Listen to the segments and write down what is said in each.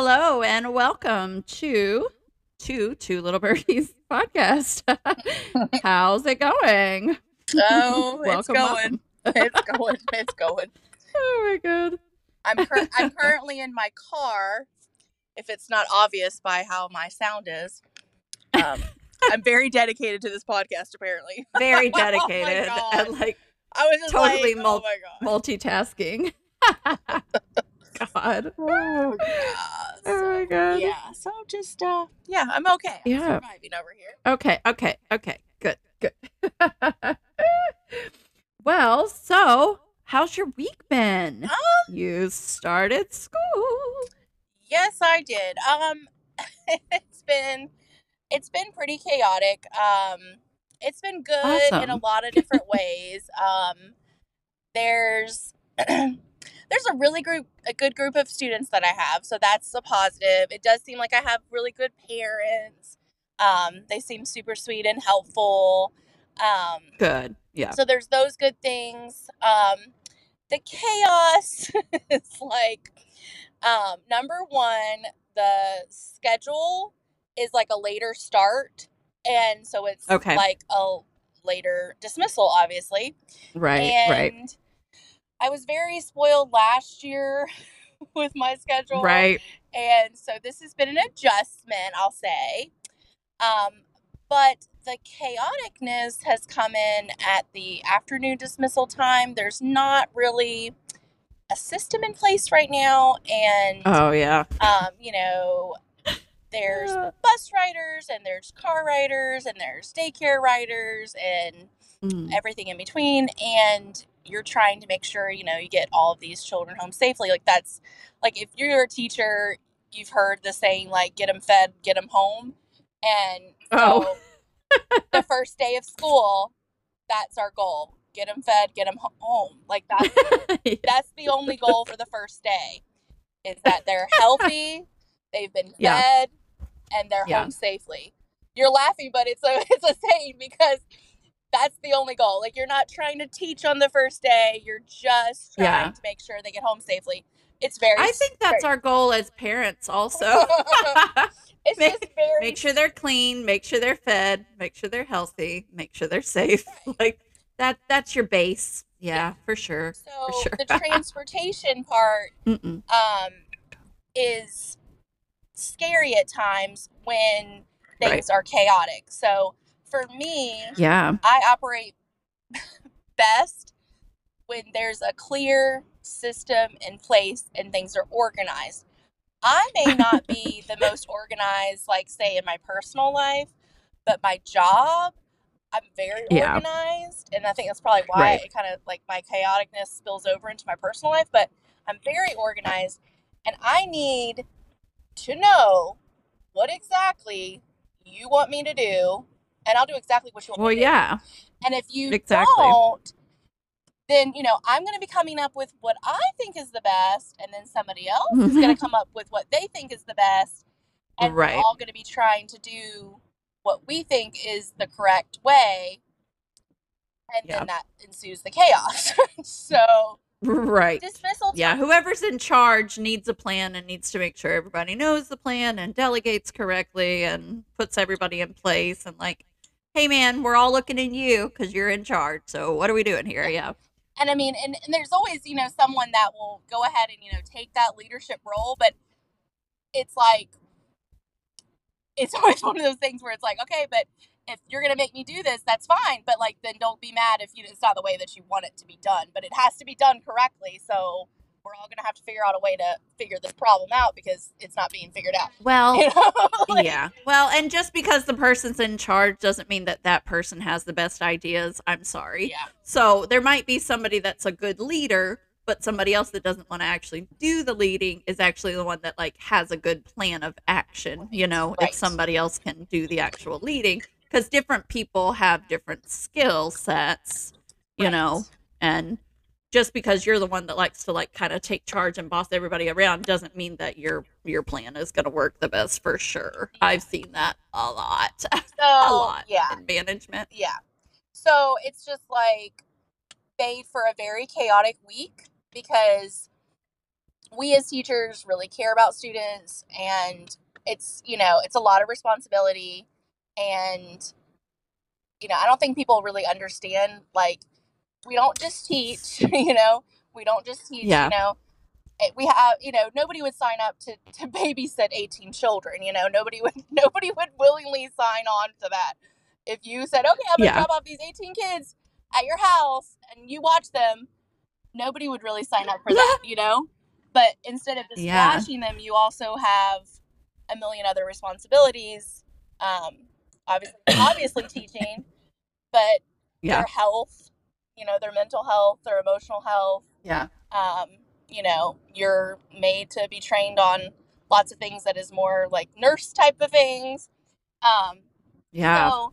Hello and welcome to to Two Little Birdies podcast. How's it going? Oh, it's going. It's going. It's going. Oh my god. I'm cur- I'm currently in my car. If it's not obvious by how my sound is, um, I'm very dedicated to this podcast. Apparently, Very Oh dedicated God. and like I was just Totally like, mul- oh my god. multitasking. god. Oh, yeah. Oh So, my god. yeah. So just uh, yeah, I'm okay. I'm Yeah. surviving over here. Okay, okay, okay. Good, good. well, so how's your week been? Um, You started school. Yes, I did. Um, it's been it's been pretty chaotic. Um, it's been good in a lot of different ways. Um, there's there's a really group a good group of students that I have, so that's a positive. It does seem like I have really good parents. Um, they seem super sweet and helpful. Um, Good. Yeah. so there's those good things. Um, the chaos is like um, number one, the schedule is like a later start, and so it's Okay. like a later dismissal, obviously. Right, and right. I was very spoiled last year with my schedule, Right. and so this has been an adjustment, I'll say. Um, but the chaoticness has come in at the afternoon dismissal time. There's not really a system in place right now, and Oh yeah. um, you know, there's Uh. bus riders and there's car riders and there's daycare riders and Mm. everything in between and you're trying to make sure you know you get all of these children home safely like that's like if you're a teacher you've heard the saying like get them fed get them home and so Oh. the first day of school that's our goal get them fed get them home like that's that's the only goal for the first day is that they're healthy they've been Yeah. fed and they're Yeah. home safely you're laughing but it's a it's a saying because that's the only goal like you're not trying to teach on the first day you're just trying Yeah. to make sure they get home safely it's very I think that's our goal as parents also. it's make- just very make sure they're clean, make sure they're fed, make sure they're healthy, make sure they're safe. Like that that's your base. Yeah, for sure. so sure. the transportation part um, is scary at times when things are chaotic. So for me, Yeah. I operate best when there's a clear system in place and things are organized. I may not be the most organized, like, say, in my personal life, but my job, I'm very Yeah. organized. And I think that's probably why Right. it kind of like my chaoticness spills over into my personal life, but I'm very organized and I need to know what exactly you want me to do. And I'll do exactly what you want Well, me to do. yeah. And if you Exactly. don't, then you know I'm going to be coming up with what I think is the best, and then somebody else is going to come up with what they think is the best, and Right. we're all going to be trying to do what we think is the correct way, and then that ensues the chaos. so Right. dismissal. Yeah, whoever's in charge needs a plan and needs to make sure everybody knows the plan and delegates correctly and puts everybody in place and like, hey man, we're all looking at you because you're in charge. So what are we doing here? Yeah. And I mean, and, and there's always, you know, someone that will go ahead and, you know, take that leadership role, but it's like, it's always one of those things where it's like, okay, but if you're going to make me do this, that's fine. But like, then don't be mad if you, it's not the way that you want it to be done, but it has to be done correctly. So we're all going to have to figure out a way to figure this problem out because it's not being figured out. Well, You know? Like, yeah. Well, and just because the person's in charge doesn't mean that that person has the best ideas. I'm sorry. Yeah. So there might be somebody that's a good leader, but somebody else that doesn't want to actually do the leading is actually the one that like has a good plan of action. You know, Right. if somebody else can do the actual leading, because different people have different skill sets. You Right. know, and just because you're the one that likes to like kind of take charge and boss everybody around doesn't mean that your your plan is going to work the best for sure. I've seen that a lot, So, a lot yeah. in management. Yeah. So it's just like made for a very chaotic week because we as teachers really care about students and it's you know it's a lot of responsibility and you know i don't think people really understand like we don't just teach you know we don't just teach Yeah. you know we have you know nobody would sign up to, to babysit 18 children you know nobody would nobody would willingly sign on to that if you said okay i'm gonna Yeah. drop off these 18 kids at your house and you watch them nobody would really sign up for that you know but instead of just Yeah. watching them you also have a million other responsibilities um obviously obviously teaching but Yeah. their health you know their mental health their emotional health Yeah. um, you know, you're made to be trained on lots of things that is more like nurse type of things. Um, Yeah. so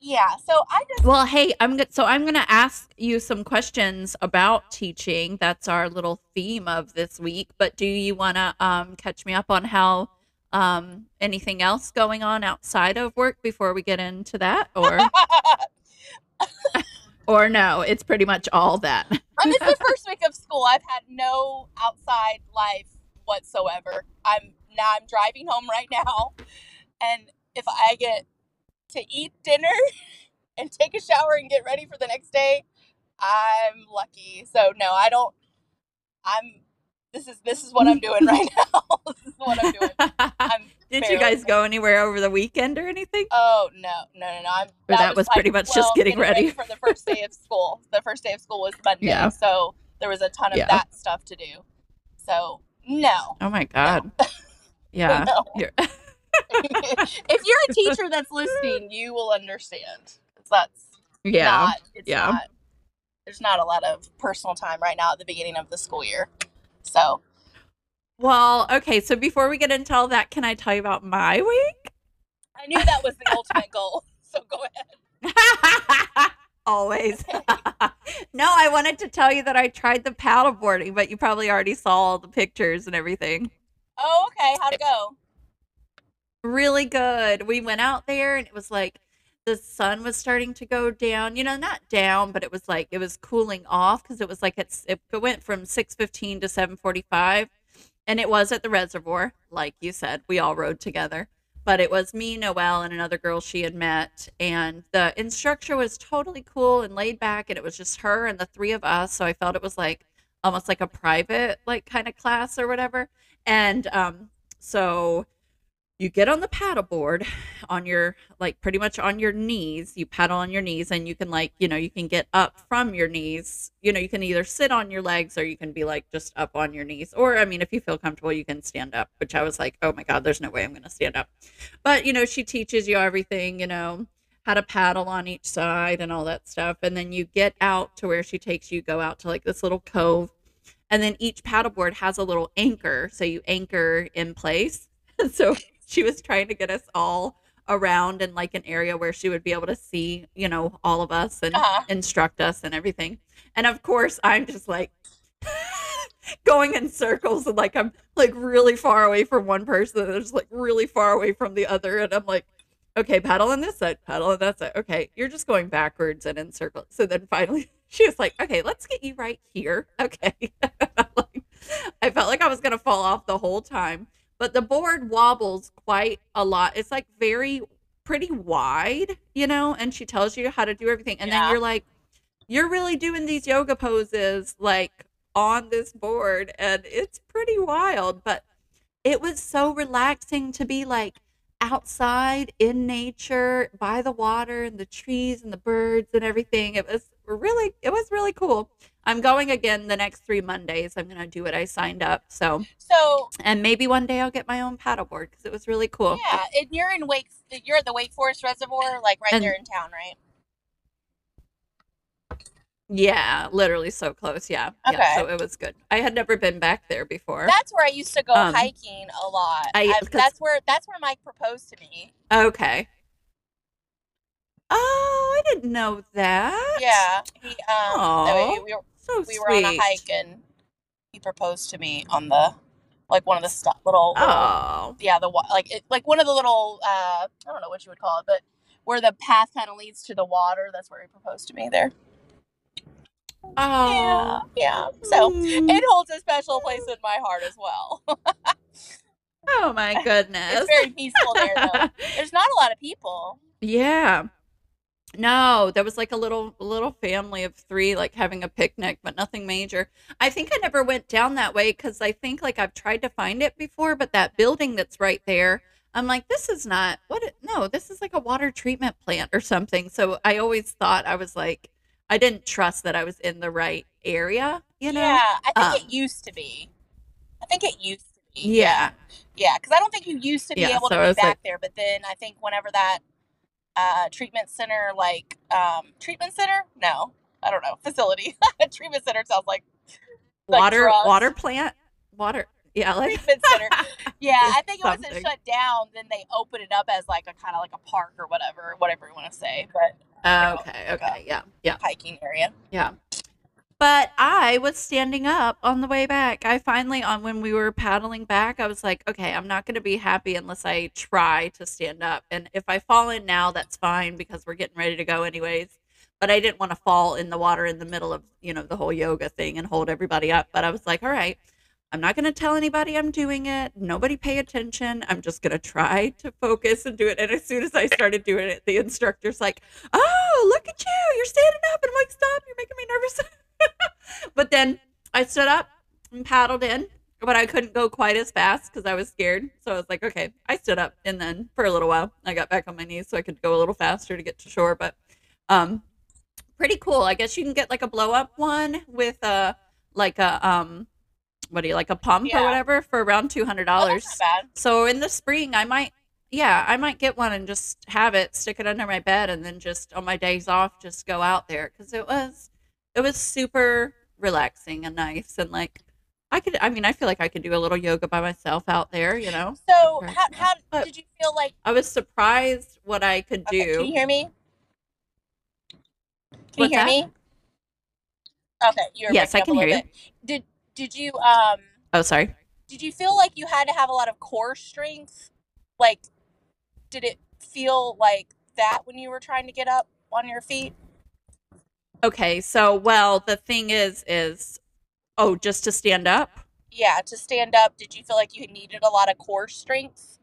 yeah, so I just Well, hey, I'm go- so I'm going to ask you some questions about teaching. That's our little theme of this week. But do you want to um, catch me up on how um, anything else going on outside of work before we get into that, or or no? It's pretty much all that. I mean, it's the first week of school. I've had no outside life whatsoever. I'm now I'm driving home right now, and if I get to eat dinner and take a shower and get ready for the next day, I'm lucky. So no, I don't. I'm. This is this is what I'm doing right now. this is what I'm doing. I'm Did you guys go anywhere over the weekend or anything? Oh no, no, no, no! I'm. Or that was pretty much just getting ready. for the first day of school. The first day of school was Monday, Yeah. so there was a ton of Yeah. that stuff to do. So no, Oh my god. Yeah. You're- if you're a teacher that's listening, you will understand. That's yeah. not. It's Yeah. not. There's not a lot of personal time right now at the beginning of the school year. So Well, okay. So before we get into all that, can I tell you about my week? I knew that was the ultimate goal. So go ahead. Always. no, I wanted to tell you that I tried the paddleboarding, but you probably already saw all the pictures and everything. Oh, okay. How'd it go? Really good. We went out there and it was like the sun was starting to go down. You know, not down, but it was like it was cooling off because it was like it's it went from 6:15 to 7:45 and it was at the reservoir, like you said. We all rode together. But it was me, Noelle, and another girl she had met. And the instructor was totally cool and laid back. And it was just her and the three of us. So I felt it was like almost like a private, like kind of class or whatever. And um, so you get on the paddleboard on your like pretty much on your knees you paddle on your knees and you can like you know you can get up from your knees. You know you can either sit on your legs or you can be like just up on your knees. Or i mean if you feel comfortable you can stand up which i was like oh my god there's no way i'm going to stand up. But you know she teaches you everything you know how to paddle on each side and all that stuff. And then you get out to where she takes you go out to like this little cove. And then each paddleboard has a little anchor so you anchor in place. So she was trying to get us all around in like an area where she would be able to see, you know, all of us and Uh-huh. instruct us and everything. And of course, I'm just like going in circles and like I'm like really far away from one person and just like really far away from the other. And I'm like, okay, paddle on this side, paddle on that side. Okay, you're just going backwards and in circles. So then finally she was like, okay, let's get you right here. Okay. like, I felt like I was going to fall off the whole time but the board wobbles quite a lot. It's like very pretty wide, you know, and she tells you how to do everything. And Yeah. then you're like, you're really doing these yoga poses like on this board, and it's pretty wild. But it was so relaxing to be like outside in nature by the water and the trees and the birds and everything. It was really, it was really cool. I'm going again the next three Mondays. I'm going to do what I signed up. So, So and maybe one day I'll get my own paddleboard because it was really cool. yeah, and you're in Wake. You're at the Wake Forest Reservoir, like right And- there in town, right? Yeah, literally so close. Yeah. Okay. Yeah, so it was good. I had never been back there before. That's where I used to go Um, hiking a lot. I- 'cause- that's where that's where Mike proposed to me. okay. Oh, I didn't know that. Yeah, he um, we were, So we sweet. were on a hike and he proposed to me on the like one of the stu- little, little Oh, yeah the like it, like one of the little uh I don't know what you would call it, but where the path kind of leads to the water. That's where he proposed to me there. Oh. Yeah. So Mm. it holds a special place in my heart as well. oh my goodness. it's very peaceful there though. There's not a lot of people. Yeah. No, there was like a little little family of three like having a picnic, but nothing major. I think I never went down that way because I think like I've tried to find it before, but that building that's right there, I'm like, this is not what it, no, this is like a water treatment plant or something. So I always thought I was like, I didn't trust that I was in the right area, you know? Yeah, I think Um, it used to be. I think it used to be. Yeah. Yeah, because I don't think you used to be Yeah, able so to be back like- there, but then I think whenever that uh, treatment center, like um, treatment center, no, I don't know, facility, treatment center sounds like like Water drugs. water plant, water. Yeah, like treatment center. Yeah, I think it wasn't shut down. Then they opened it up as like a kind of like a park or whatever, whatever you want to say, but Okay, like a okay, yeah, yeah. hiking area. Yeah. But I was standing up on the way back. I finally, on when we were paddling back, I was like, okay, I'm not going to be happy unless I try to stand up. And if I fall in now, that's fine because we're getting ready to go anyways. But I didn't want to fall in the water in the middle of, you know, the whole yoga thing and hold everybody up. But I was like, all right, I'm not going to tell anybody I'm doing it. Nobody pay attention. I'm just going to try to focus and do it. And as soon as I started doing it, the instructor's like, oh, look at you. You're standing up. And I'm like, stop. You're making me nervous. but then I stood up and paddled in, but I couldn't go quite as fast because I was scared. So I was like, okay, I stood up. And then for a little while, I got back on my knees so I could go a little faster to get to shore. But um, pretty cool. I guess you can get like a blow up one with a, like a, um, what do you like a pump Yeah. or whatever for around two hundred dollars. that's not bad. So in the spring, I might, yeah, I might get one and just have it, stick it under my bed, and then just on my days off, just go out there because it was, it was super relaxing and nice, and like I could, I mean, I feel like I could do a little yoga by myself out there, you know. So Right. how how But- did you feel like? I was surprised what I could do. Okay, can you hear me? Can What's you hear that? me? Okay, you're Yes, I can hear you. bit. Did did you um Oh, sorry. did you feel like you had to have a lot of core strength? Like, did it feel like that when you were trying to get up on your feet? Okay, so well, the thing is, is oh, just to stand up. Yeah, to stand up, did you feel like you needed a lot of core strength?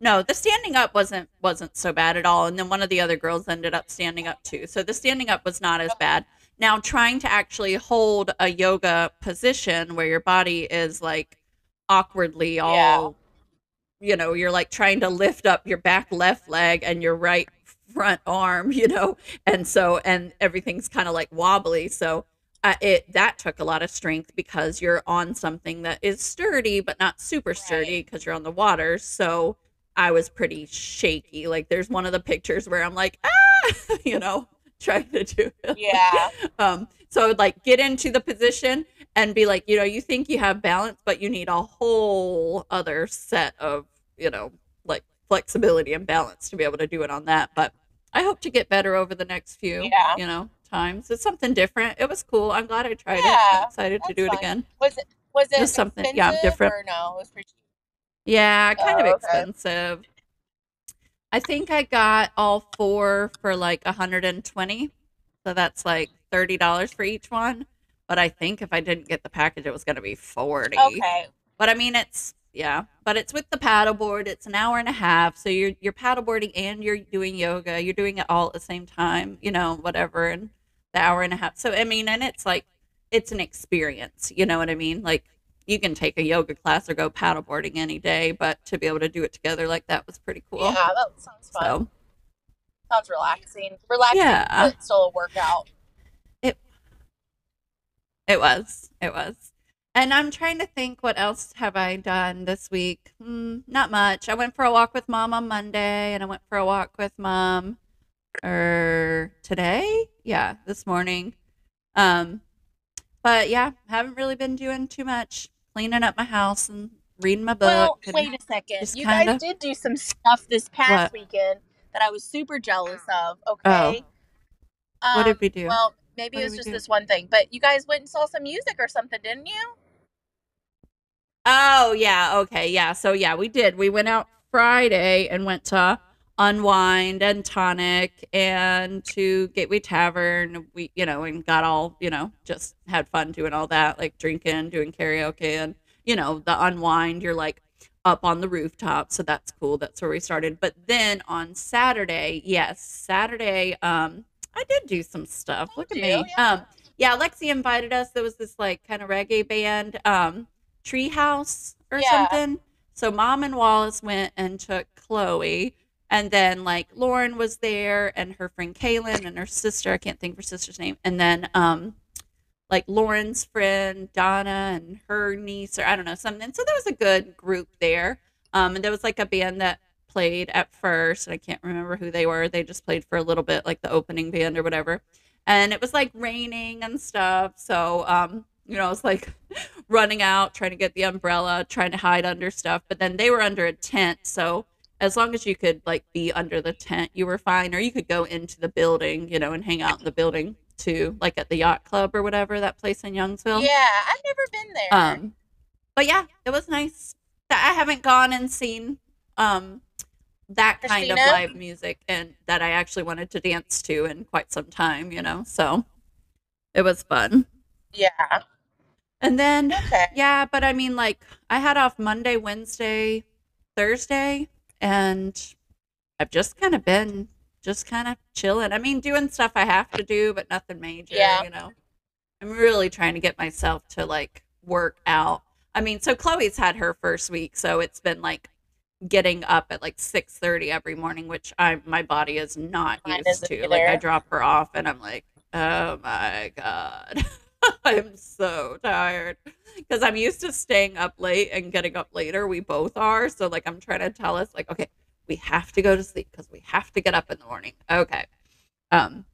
No, the standing up wasn't wasn't so bad at all. And then one of the other girls ended up standing up too. So the standing up was not as bad. Now trying to actually hold a yoga position where your body is like awkwardly all you know, you're like trying to lift up your back left leg and your right front arm, you know. And so and everything's kind of like wobbly. So uh, it that took a lot of strength because you're on something that is sturdy but not super sturdy Right. because you're on the water. So I was pretty shaky. Like there's one of the pictures where I'm like, ah, you know, trying to do it. Yeah. Um, so I would like get into the position and be like, you know, you think you have balance, but you need a whole other set of, you know, like flexibility and balance to be able to do it on that. But I hope to get better over the next few, Yeah. you know, times. It's something different. It was cool. I'm glad I tried it. I'm excited to do it again. Was it was it Just something- yeah, different. Or no, it was pretty. Yeah, kind of Oh, okay. expensive. I think I got all four for like 120. So that's like $30 for each one. But I think if I didn't get the package, it was going to be 40. Okay. But I mean, it's yeah, but it's with the paddleboard. It's an hour and a half, so you're you're paddleboarding and you're doing yoga. You're doing it all at the same time, you know, whatever. And the hour and a half. So I mean, and it's like it's an experience. You know what I mean? Like you can take a yoga class or go paddleboarding any day, but to be able to do it together like that was pretty cool. Yeah, that sounds fun. So Sounds relaxing. Relaxing, Yeah. but still a workout. It was. It was. And I'm trying to think what else have I done this week? Mm, not much. I went for a walk with mom on Monday and I went for a walk with mom er today? Yeah, this morning. Um but yeah, haven't really been doing too much. Cleaning up my house and reading my book. Well, wait a second. You kinda- guys did do some stuff this past What? weekend that I was super jealous of. Okay. what Um, did we do? Well, maybe What it was just do? this one thing, but you guys went and saw some music or something, didn't you? Oh yeah, okay, yeah. So yeah, we did. We went out Friday and went to unwind and tonic and to Gateway Tavern. We, you know, and got all, you know, just had fun doing all that, like drinking, doing karaoke, and, you know, the unwind. You're like up on the rooftop. So that's cool. That's where we started. But then on Saturday, yes, Saturday, um, I did do some stuff. Look at me. yeah. Um, yeah, Lexi invited us. There was this like kind of reggae band, um, Treehouse or Yeah. something. So mom and Wallace went and took Chloe, and then like Lauren was there, and her friend Kaylin and her sister. I can't think of her sister's name. And then um, like Lauren's friend Donna and her niece, or I don't know something. So there was a good group there. Um, and there was like a band that played at first, and I can't remember who they were. They just played for a little bit, like the opening band or whatever. And it was like raining and stuff. So, um, you know, I was like running out, trying to get the umbrella, trying to hide under stuff. But then they were under a tent. So as long as you could like be under the tent, you were fine. Or you could go into the building, you know, and hang out in the building too, like at the yacht club or whatever, that place in Youngsville. Yeah, I've never been there. Um, but yeah, it was nice. I haven't gone and seen um that kind of live music and that I actually wanted to dance to in quite some time, you know. So it was fun. yeah. And then Okay. yeah, but I mean like I had off Monday, Wednesday, Thursday, and I've just kind of been just kind of chilling. I mean, doing stuff I have to do, but nothing major, Yeah. you know. I'm really trying to get myself to like work out. I mean, so Chloe's had her first week, so it's been like getting up at like 6:30 every morning, which I my body is not Mine used to. Like I drop her off and I'm like, "Oh my god." I'm so tired because I'm used to staying up late and getting up later. We both are. So like I'm trying to tell us like, okay, we have to go to sleep because we have to get up in the morning. Okay. Um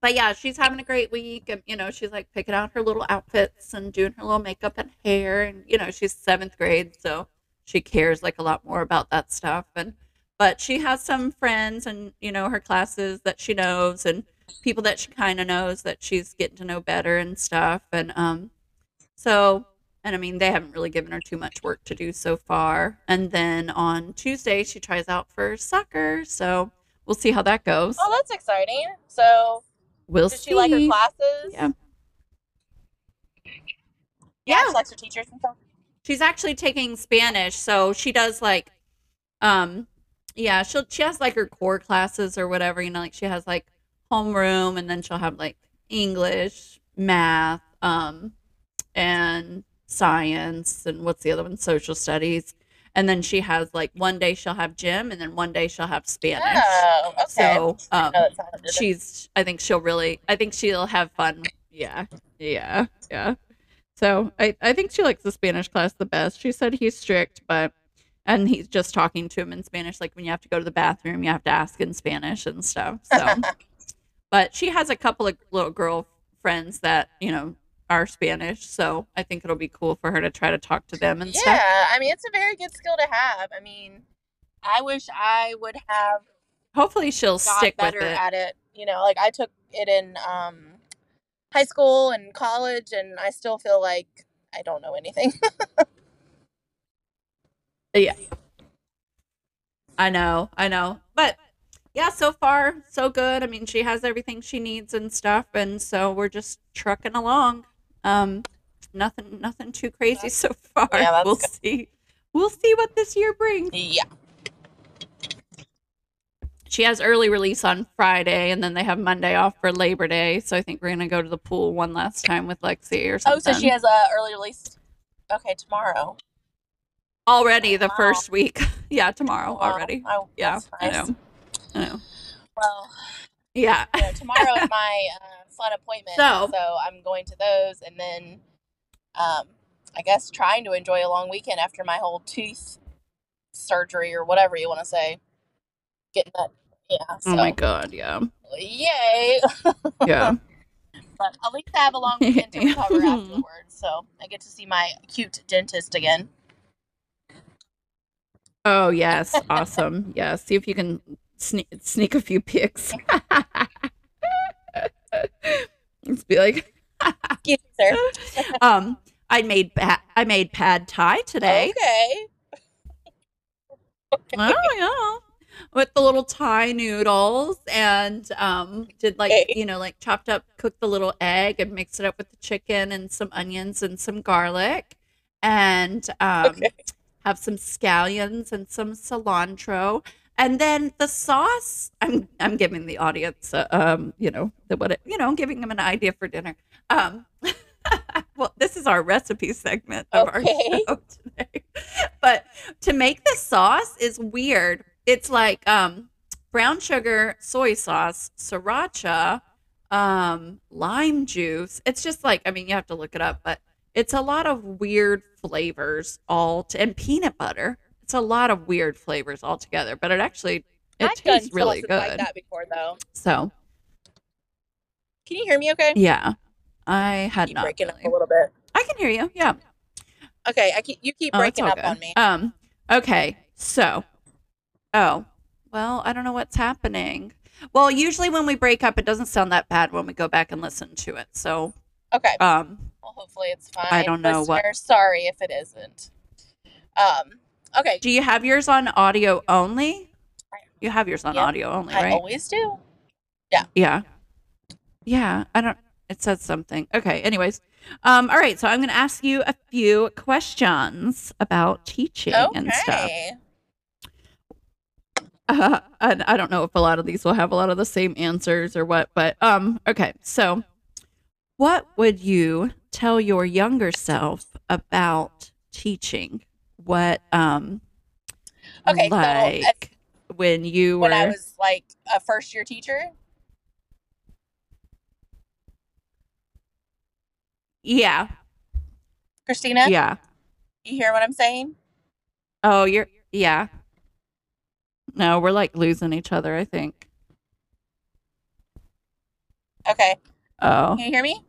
but yeah, she's having a great week and you know, she's like picking out her little outfits and doing her little makeup and hair and you know, she's 7th grade, so she cares like a lot more about that stuff and but she has some friends and you know her classes that she knows and people that she kind of knows that she's getting to know better and stuff and um so and i mean they haven't really given her too much work to do so far and then on tuesday she tries out for soccer so we'll see how that goes Oh, that's exciting. So, we'll does see she like her classes? Yeah. Yeah, Yeah. she likes her teachers and stuff. she's actually taking Spanish, so she does like um yeah, she'll she has like her core classes or whatever, you know, like she has like homeroom and then she'll have like English, math, um and science and what's the other one? Social studies. And then she has like one day she'll have gym and then one day she'll have Spanish. Oh, okay. So um good. she's i think she'll really i think she'll have fun yeah yeah yeah so i i think she likes the spanish class the best she said he's strict but and he's just talking to him in spanish like when you have to go to the bathroom you have to ask in spanish and stuff so but she has a couple of little girl friends that you know are spanish so i think it'll be cool for her to try to talk to them and yeah, stuff Yeah, I mean, it's a very good skill to have. I mean, I wish I would have hopefully she'll stick with better it at it. You know, like I took it in um, high school and college, and I still feel like I don't know anything. Yeah. I know, I know. But yeah, so far so good. I mean, she has everything she needs and stuff and so we're just trucking along. Um nothing nothing too crazy so far. Yeah, we'll good. see. We'll see what this year brings. yeah. She has early release on Friday and then they have Monday off for Labor Day, so I think we're going to go to the pool one last time with Lexi or something. Oh, so she has a early release. Okay, tomorrow. already the Wow. first week. yeah, tomorrow Wow. already. Oh, Yeah, that's I know. I know. Well, Yeah. you know, tomorrow is my uh, fun appointment, So- so I'm going to those, and then, um, I guess trying to enjoy a long weekend after my whole tooth surgery or whatever you want to say. Getting that, yeah. So, Oh my god, yeah. yay! Yeah. But at least I have a long weekend to recover afterwards, so I get to see my cute dentist again. Oh yes, awesome. Yeah, see if you can sneak sneak a few pics. Let's be like, Excuse me, sir. um, I made pa- I made pad thai today. Okay. Oh yeah. with the little Thai noodles and um, did like, Okay. you know, like chopped up, cooked the little egg and mixed it up with the chicken and some onions and some garlic and um, Okay. have some scallions and some cilantro. And then the sauce, I'm I'm giving the audience, uh, um, you know, the what it, you know, giving them an idea for dinner. Um, well, this is our recipe segment of our show today. But to make the sauce is weird. It's like um, brown sugar, soy sauce, sriracha, um, lime juice. It's just like I mean, you have to look it up, but it's a lot of weird flavors all to, and peanut butter. It's a lot of weird flavors all together, but it actually it I've tastes really good. like that before, though. So Can you hear me? Okay. yeah, I had Keep not. breaking up a little bit. I can hear you. Yeah. Okay, I keep you keep Oh, breaking up good. on me. Um. Okay. So. Oh. Well, I don't know what's happening. Well, usually when we break up, it doesn't sound that bad when we go back and listen to it. So, Okay. um, Well, hopefully it's fine. I don't know what- Sorry if it isn't. Um. Okay. do you have yours on audio only? You have yours on Yep, audio only, right? I always do. Yeah. Yeah. Yeah. I don't. It says something. Okay. Anyways. Um. All right. So I'm going to ask you a few questions about teaching and stuff. Okay. Uh, and I don't know if a lot of these will have a lot of the same answers or what, but um, okay. So, what would you tell your younger self about teaching? What um, Okay, so like when you were When I was like a first year teacher. yeah, Christina, yeah. you hear what I'm saying? Oh, you're yeah. No, we're like losing each other. I think. Okay. Oh, Can you hear me?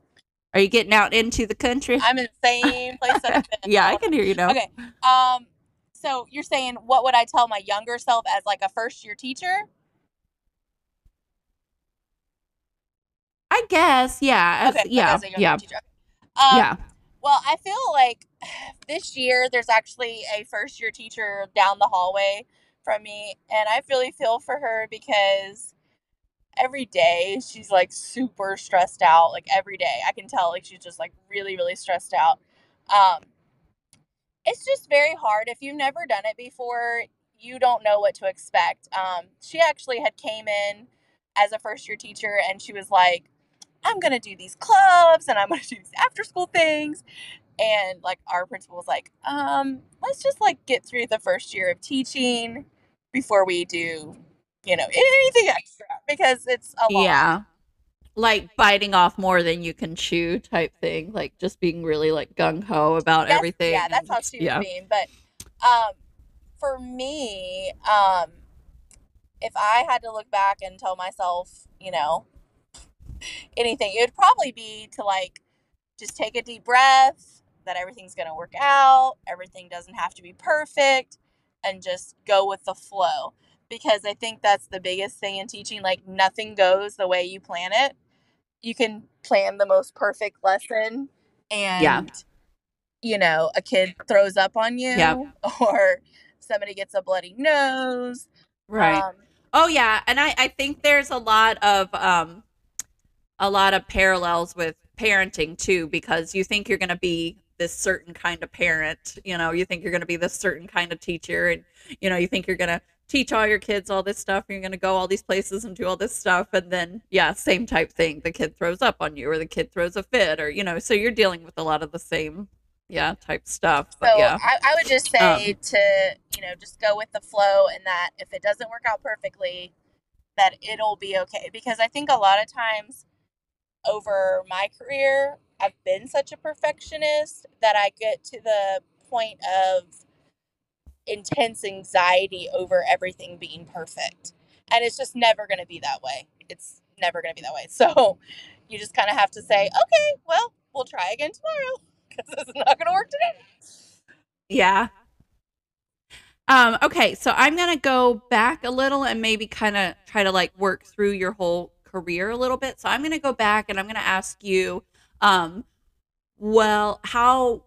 Are you getting out into the country? I'm in the same place I've been. yeah, I can hear you now. Okay. Um. So you're saying what would I tell my younger self as like a first year teacher? I guess, yeah, as, Okay. yeah, a yeah. Um, yeah. Well, I feel like this year there's actually a first year teacher down the hallway from me, and I really feel for her because every day she's like super stressed out. Like every day, I can tell like she's just like really, really stressed out. Um, it's just very hard if you've never done it before. You don't know what to expect. Um, she actually had came in as a first year teacher, and she was like, "I'm gonna do these clubs, and I'm gonna do these after school things." and like our principal was like um let's just like get through the first year of teaching before we do you know anything extra because it's a lot Yeah. Like biting off more than you can chew type thing. Like just being really like gung ho about That's- everything. yeah that's how she was yeah. being but um for me um if i had to look back and tell myself you know anything it would probably be to like just take a deep breath that everything's going to work out everything doesn't have to be perfect and just go with the flow because i think that's the biggest thing in teaching like nothing goes the way you plan it you can plan the most perfect lesson and Yeah. you know a kid throws up on you Yeah. or somebody gets a bloody nose Right. um, Oh yeah, and I I think there's a lot of um a lot of parallels with parenting too because you think you're going to be this certain kind of parent, you know, you think you're going to be this certain kind of teacher and you know, you think you're going to teach all your kids all this stuff, you're going to go all these places and do all this stuff and then yeah, same type thing. The kid throws up on you or the kid throws a fit or you know, so you're dealing with a lot of the same yeah, type stuff. But so yeah. I, I would just um, say to you know just go with the flow and that if it doesn't work out perfectly that it'll be okay because i think a lot of times over my career i've been such a perfectionist that i get to the point of intense anxiety over everything being perfect. And it's just never going to be that way. It's never going to be that way. So you just kind of have to say okay well we'll try again tomorrow. Because this is not going to work today. Yeah. Um, okay, so I'm gonna go back a little and maybe kind of try to like work through your whole career a little bit. So I'm gonna go back and I'm gonna ask you, um, well, how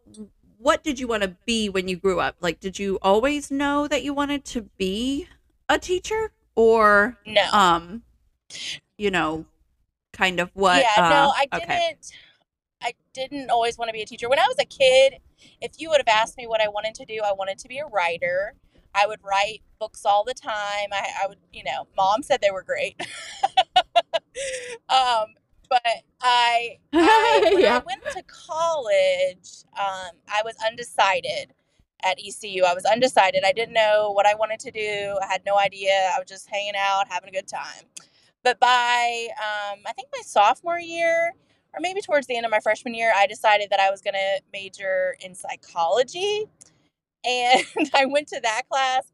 what did you want to be when you grew up? Like, did you always know that you wanted to be a teacher? or no. um, you know, kind of what? yeah, uh, no, I didn't. I didn't always want to be a teacher. When I was a kid, if you would have asked me what I wanted to do, I wanted to be a writer. I would write books all the time. I, I would, you know, mom said they were great. um, but I, I when Yeah. I went to college, um, I was undecided at ECU. I was undecided. I didn't know what I wanted to do. I had no idea. I was just hanging out, having a good time. But by um, I think my sophomore year, or maybe towards the end of my freshman year, I decided that I was going to major in psychology. And I went to that class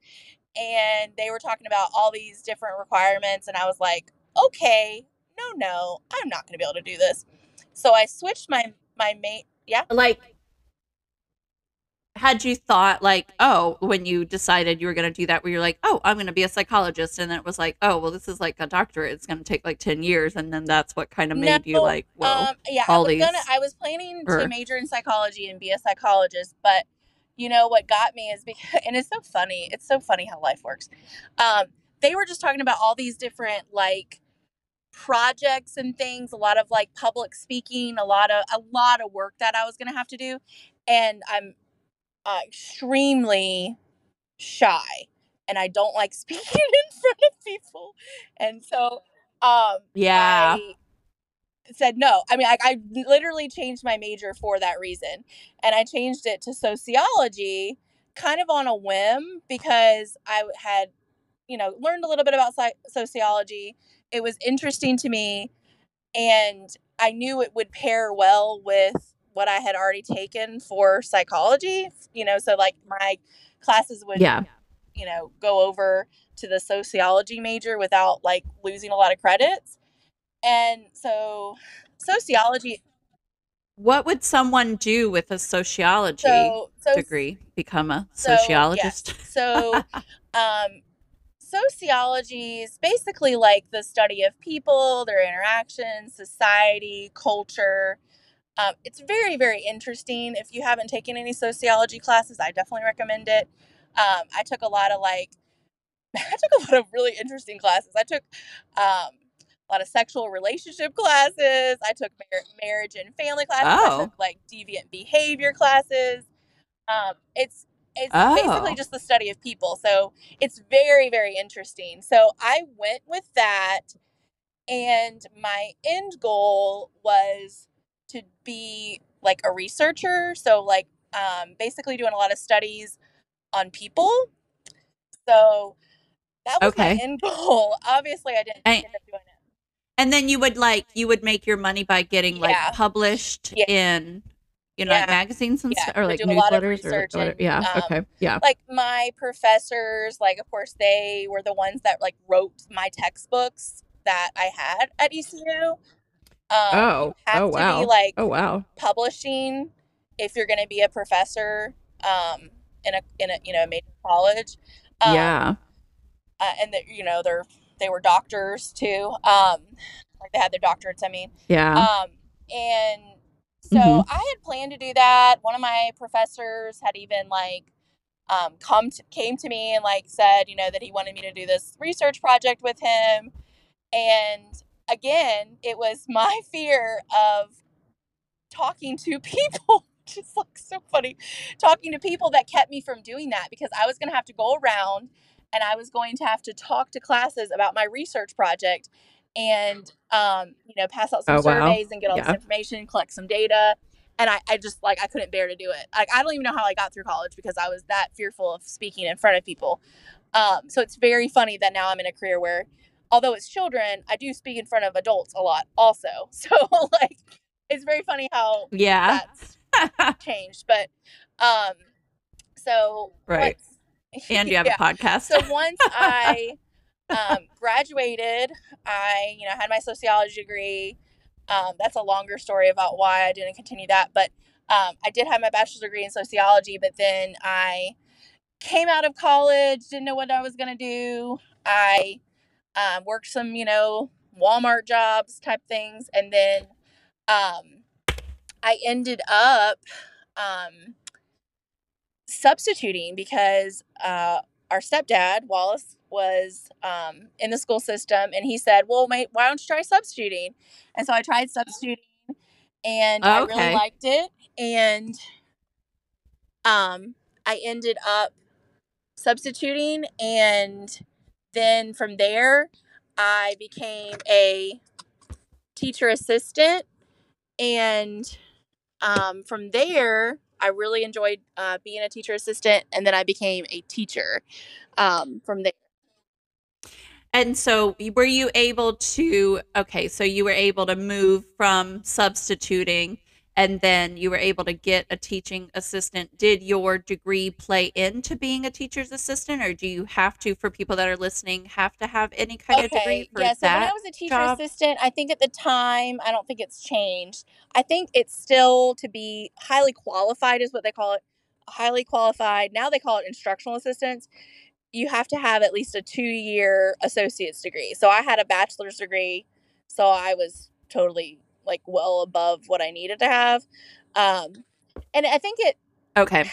and they were talking about all these different requirements. And I was like, okay, no, no, I'm not going to be able to do this. So I switched my, my mate. Yeah. like had you thought like oh when you decided you were going to do that where you're like oh i'm going to be a psychologist and then it was like oh well this is like a doctorate it's going to take like 10 years and then that's what kind of made you like well Um, yeah, I was gonna. I was planning or- to major in psychology and be a psychologist, but you know what got me is because, and it's so funny. It's so funny how life works. Um, they were just talking about all these different like projects and things. A lot of like public speaking. A lot of a lot of work that I was gonna have to do, and I'm uh, extremely shy, and I don't like speaking in front of people, and so um, yeah I said no. I mean, I, I literally changed my major for that reason. And I changed it to sociology kind of on a whim because I had, you know, learned a little bit about sociology. It was interesting to me. And I knew it would pair well with what I had already taken for psychology. You know, so like my classes would yeah you know, go over to the sociology major without like losing a lot of credits. And so sociology what would someone do with a sociology so so degree become a so, yes. sociologist So um sociology is basically like the study of people, their interactions, society, culture. Um, it's very, very interesting. If you haven't taken any sociology classes, I definitely recommend it. Um, I took a lot of like, I took a lot of really interesting classes. I took um, a lot of sexual relationship classes. I took mar- marriage and family classes. I Oh. took like deviant behavior classes. Um, it's it's basically Oh. just the study of people. So it's very, very interesting. So I went with that, and my end goal was to be like a researcher. So, like, um, basically doing a lot of studies on people. So that was my end goal. Obviously, I didn't And- end up doing it. and then you would like you would make your money by getting like published Yeah. in you know like magazines and Yeah, stuff or like do a lot of newsletters or research whatever. and, yeah um, okay yeah Like my professors, like of course they were the ones that like wrote my textbooks that I had at ECU. Um, oh have oh to wow be like oh wow publishing if you're going to be a professor um, in a in a you know major college. Um, yeah uh, and that you know they're they were doctors too. Um, like they had their doctorates. I mean, yeah um, and so Mhm. I had planned to do that. One of my professors had even like um, come to, came to me and like said, you know, that he wanted me to do this research project with him. And again, it was my fear of talking to people. Just like so funny, talking to people that kept me from doing that because I was going to have to go around and I was going to have to talk to classes about my research project and um, you know pass out some Oh, wow. surveys and get all Yeah. this information, collect some data. And I, I just like I couldn't bear to do it. Like I don't even know how I got through college because I was that fearful of speaking in front of people. Um, so it's very funny that now I'm in a career where, although it's children, I do speak in front of adults a lot also. So like it's very funny how yeah that's changed. But um, so Right. and you have yeah. a podcast So once I um, graduated, I you know had my sociology degree. Um, that's a longer story about why I didn't continue that, but um, I did have my bachelor's degree in sociology. But then I came out of college, didn't know what I was gonna do. I um, worked some you know Walmart jobs type things, and then um, I ended up um, substituting because uh, our stepdad Wallace was um, in the school system, and he said, "Well, mate, why don't you try substituting?" And so I tried substituting, and I really liked it. And um, I ended up substituting, and then from there, I became a teacher assistant, and um, from there, I really enjoyed uh, being a teacher assistant, and then I became a teacher um, from there. And so, were you able to? Okay, so you were able to move from substituting, and then you were able to get a teaching assistant. Did your degree play into being a teacher's assistant, or do you have to, for people that are listening, have to have any kind of degree Okay, for yeah. So when I was a teacher job? assistant, I think at the time, I don't think it's changed. I think it's still to be highly qualified, is what they call it. Highly qualified. Now they call it instructional assistants. You have to have at least a two year associate's degree. So I had a bachelor's degree. So I was totally like well above what I needed to have. Um, and I think it, Okay,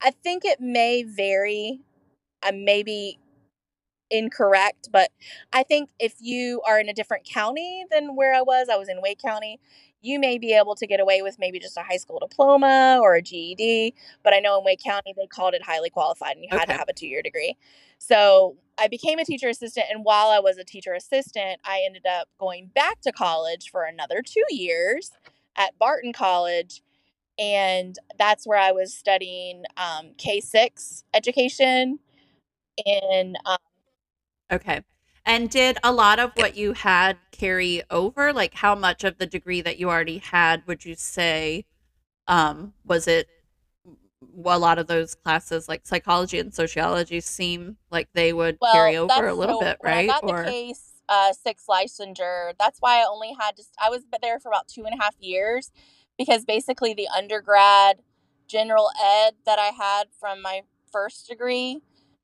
I think it may vary. I may be incorrect, but I think if you are in a different county than where I was, I was in Wake County, you may be able to get away with maybe just a high school diploma or a GED. But I know in Wake County, they called it highly qualified and you had to have a two year degree. So I became a teacher assistant. And while I was a teacher assistant, I ended up going back to college for another two years at Barton College. And that's where I was studying um, K 6 education in um, okay. And did a lot of what you had carry over? Like, how much of the degree that you already had would you say um, was it? well, a lot of those classes, like psychology and sociology, seem like they would carry over a little so bit, right? Or case uh, six licensure, that's why I only had just I was there for about two and a half years because basically the undergrad general ed that I had from my first degree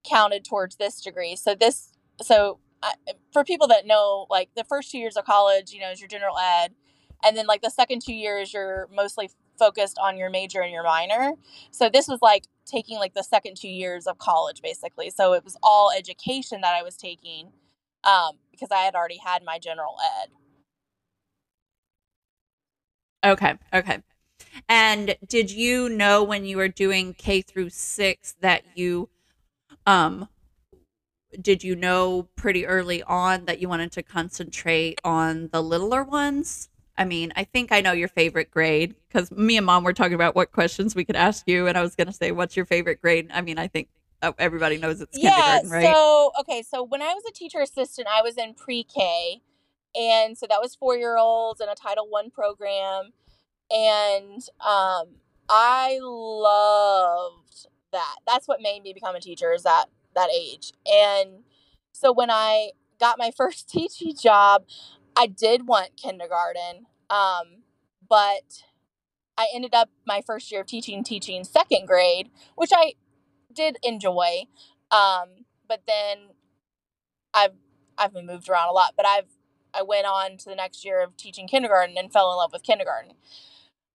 counted towards this degree. So this so I, for people that know, like the first two years of college, you know, is your general ed, and then like the second two years, you're mostly focused on your major and your minor. So this was like taking like the second two years of college basically. So it was all education that I was taking um, because I had already had my general ed. okay, okay. And did you know when you were doing K through six that you um did you know pretty early on that you wanted to concentrate on the littler ones? I mean, I think I know your favorite grade because me and mom were talking about what questions we could ask you, and I was going to say, "What's your favorite grade?" I mean, I think uh, everybody knows it's Yeah. kindergarten, right? So okay. So when I was a teacher assistant, I was in pre-K, and so that was four year olds in a Title One program, and um, I loved that. That's what made me become a teacher. Is that that age? And so when I got my first teaching job, I did want kindergarten, um, but I ended up my first year of teaching teaching second grade, which I did enjoy. Um, but then I've I've been moved around a lot, but I've I went on to the next year of teaching kindergarten and fell in love with kindergarten.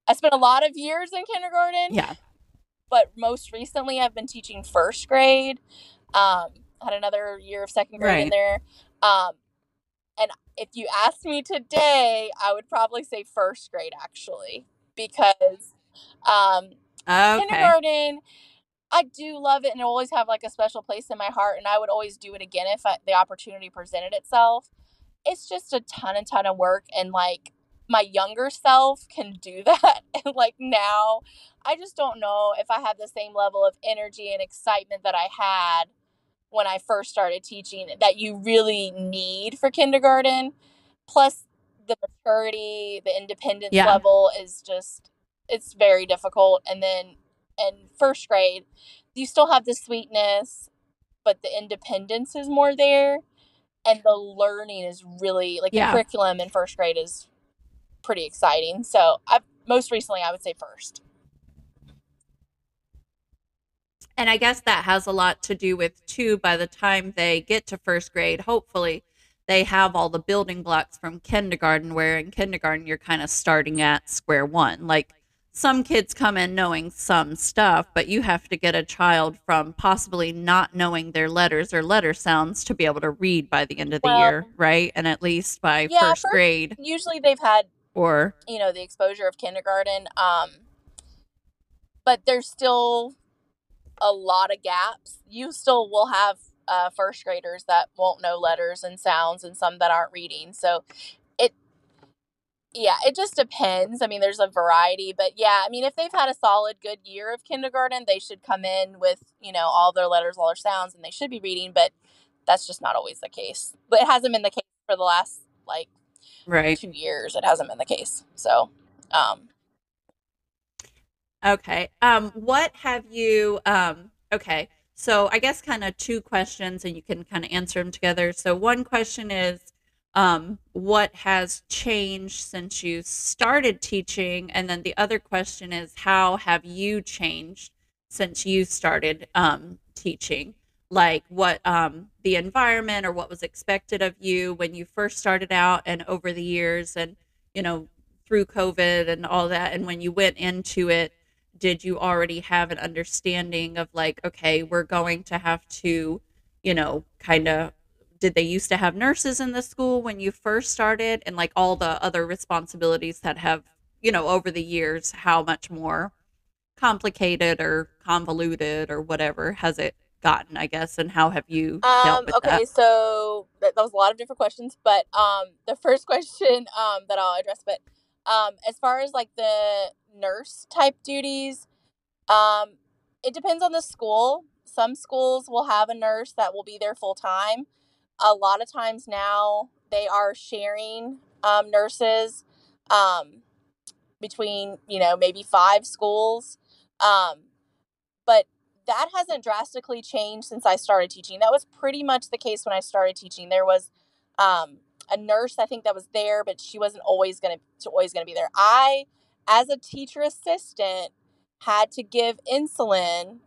I spent a lot of years in kindergarten, Yeah. but most recently I've been teaching first grade. Um, had another year of second grade in there. Um, and if you asked me today, I would probably say first grade actually, because um, Okay. kindergarten, I do love it and always have like a special place in my heart. And I would always do it again if I, the opportunity presented itself. It's just a ton and ton of work. And like my younger self can do that. And like now, I just don't know if I have the same level of energy and excitement that I had when I first started teaching that you really need for kindergarten. Plus, the maturity, the independence Yeah. level is just, it's very difficult. And then in first grade, you still have the sweetness, but the independence is more there. And the learning is really, like, the curriculum in first grade is pretty exciting. So, I've most recently, I would say first. And I guess that has a lot to do with too by the time they get to first grade, hopefully they have all the building blocks from kindergarten where in kindergarten you're kind of starting at square one. Like some kids come in knowing some stuff, but you have to get a child from possibly not knowing their letters or letter sounds to be able to read by the end of the Well- year, right? And at least by Yeah, first first- grade Usually they've had or you know the exposure of kindergarten um but there's still a lot of gaps you still will have uh, first graders that won't know letters and sounds and some that aren't reading so it yeah it just depends i mean there's a variety but yeah i mean if they've had a solid good year of kindergarten they should come in with you know all their letters all their sounds and they should be reading but that's just not always the case but it hasn't been the case for the last like right. two years it hasn't been the case so um Okay. Um, what have you? Um, okay. So I guess kind of two questions, and you can kind of answer them together. So one question is, um, what has changed since you started teaching, and then the other question is, how have you changed since you started um, teaching? Like what um, the environment or what was expected of you when you first started out, and over the years, and you know through COVID and all that, and when you went into it did you already have an understanding of like okay we're going to have to you know kind of did they used to have nurses in the school when you first started? And like all the other responsibilities that have you know over the years how much more complicated or convoluted or whatever has it gotten i guess? And how have you Um, okay, that? so that, that was a lot of different questions, but um, the first question um, that I'll address, but um, as far as like the nurse type duties, um, it depends on the school. Some schools will have a nurse that will be there full time. A lot of times now they are sharing um, nurses um, between you know maybe five schools, um, but that hasn't drastically changed since I started teaching. That was pretty much the case when I started teaching. There was um, a nurse I think that was there, but she wasn't always gonna always gonna be there. I, as a teacher assistant, had to give insulin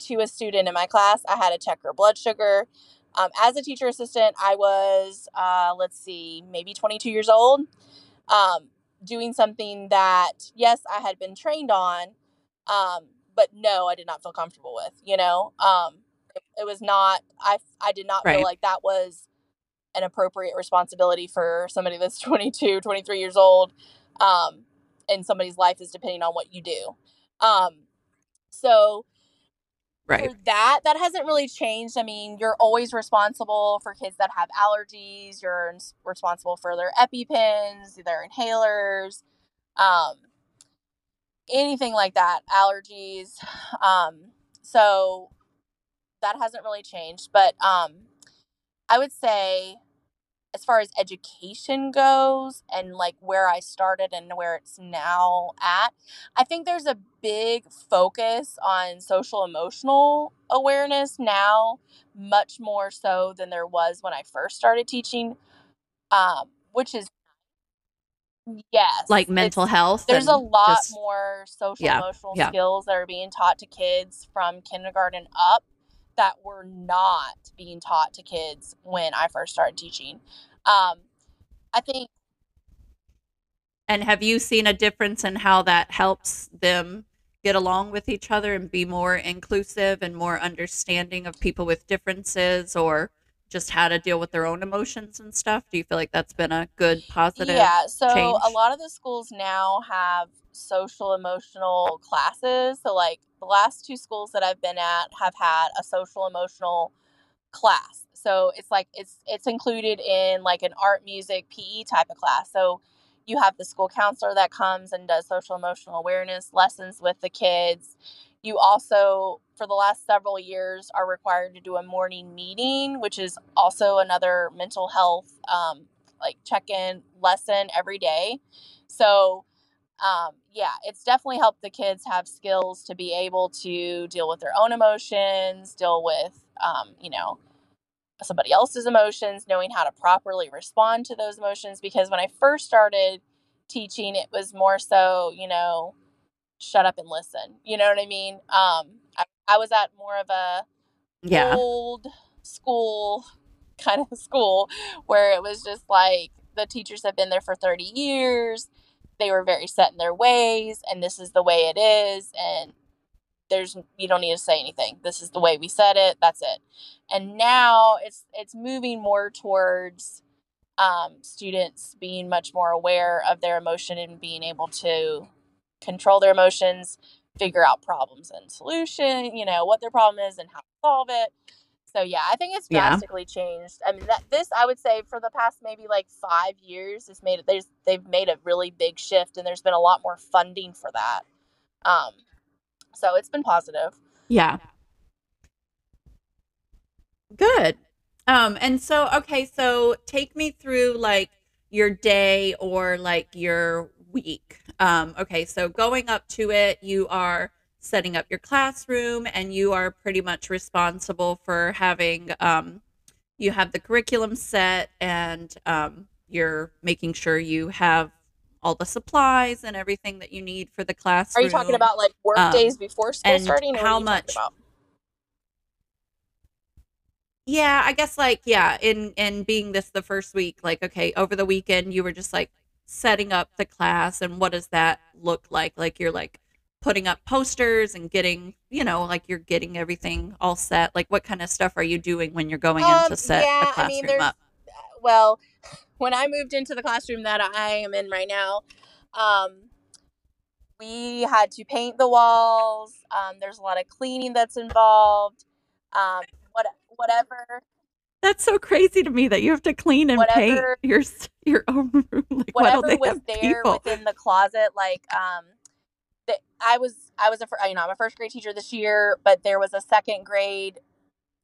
to a student in my class. I had to check her blood sugar. Um, as a teacher assistant, I was uh, let's see, maybe 22 years old, um, doing something that yes, I had been trained on. Um, but no, I did not feel comfortable with, you know, um, it, it was not, I, I did not Right. feel like that was an appropriate responsibility for somebody that's 22, 23 years old. Um, and somebody's life is depending on what you do. Um, so right for that, that hasn't really changed. I mean, you're always responsible for kids that have allergies. You're responsible for their EpiPens, their inhalers, um, anything like that, allergies. Um, so that hasn't really changed. But um, I would say, as far as education goes and like where I started and where it's now at, I think there's a big focus on social emotional awareness now, much more so than there was when I first started teaching. Um, which is yes, like mental health There's a lot just- more social Yeah, emotional yeah. skills that are being taught to kids from kindergarten up that were not being taught to kids when I first started teaching. Um, I think And have you seen a difference in how that helps them get along with each other and be more inclusive and more understanding of people with differences or just how to deal with their own emotions and stuff? Do you feel like that's been a good positive? Yeah, so change? a lot of the schools now have social emotional classes. So like the last two schools that I've been at have had a social emotional class. So it's like it's it's included in like an art music PE type of class. So you have the school counselor that comes and does social emotional awareness lessons with the kids. You also, for the last several years, are required to do a morning meeting, which is also another mental health um, like check in lesson every day. So, um, yeah, it's definitely helped the kids have skills to be able to deal with their own emotions, deal with, um, you know, somebody else's emotions, knowing how to properly respond to those emotions. Because when I first started teaching, it was more so, you know, shut up and listen. You know what I mean? Um, I, I was at more of a Yeah. old school kind of school where it was just like the teachers have been there for 30 years they were very set in their ways and this is the way it is and there's you don't need to say anything. This is the way we said it. That's it. And now it's it's moving more towards um, students being much more aware of their emotion and being able to control their emotions figure out problems and solution you know what their problem is and how to solve it so yeah i think it's Yeah. drastically changed i mean that this i would say for the past maybe like five years has made it there's they've made a really big shift and there's been a lot more funding for that um so it's been positive Yeah. Good. Um, and so okay, so take me through like your day or like your week. Um, okay, so going up to it, you are setting up your classroom and you are pretty much responsible for having um you have the curriculum set and um you're making sure you have all the supplies and everything that you need for the class are you talking about like work Um, days before school starting or how much-? Yeah, I guess like yeah, in in being this the first week, like okay, over the weekend you were just like setting up the class and what does that look like? Like you're like putting up posters and getting, you know, like you're getting everything all set. Like what kind of stuff are you doing when you're going in Um, to set yeah, a I classroom mean, there's- up? well when i moved into the classroom that i am in right now um, we had to paint the walls um, there's a lot of cleaning that's involved um, what, whatever That's so crazy to me that you have to clean and paint your your own room. Like why don't whatever they was have there people? within the closet like um the, i was i was a you know i'm a first grade teacher this year but there was a second grade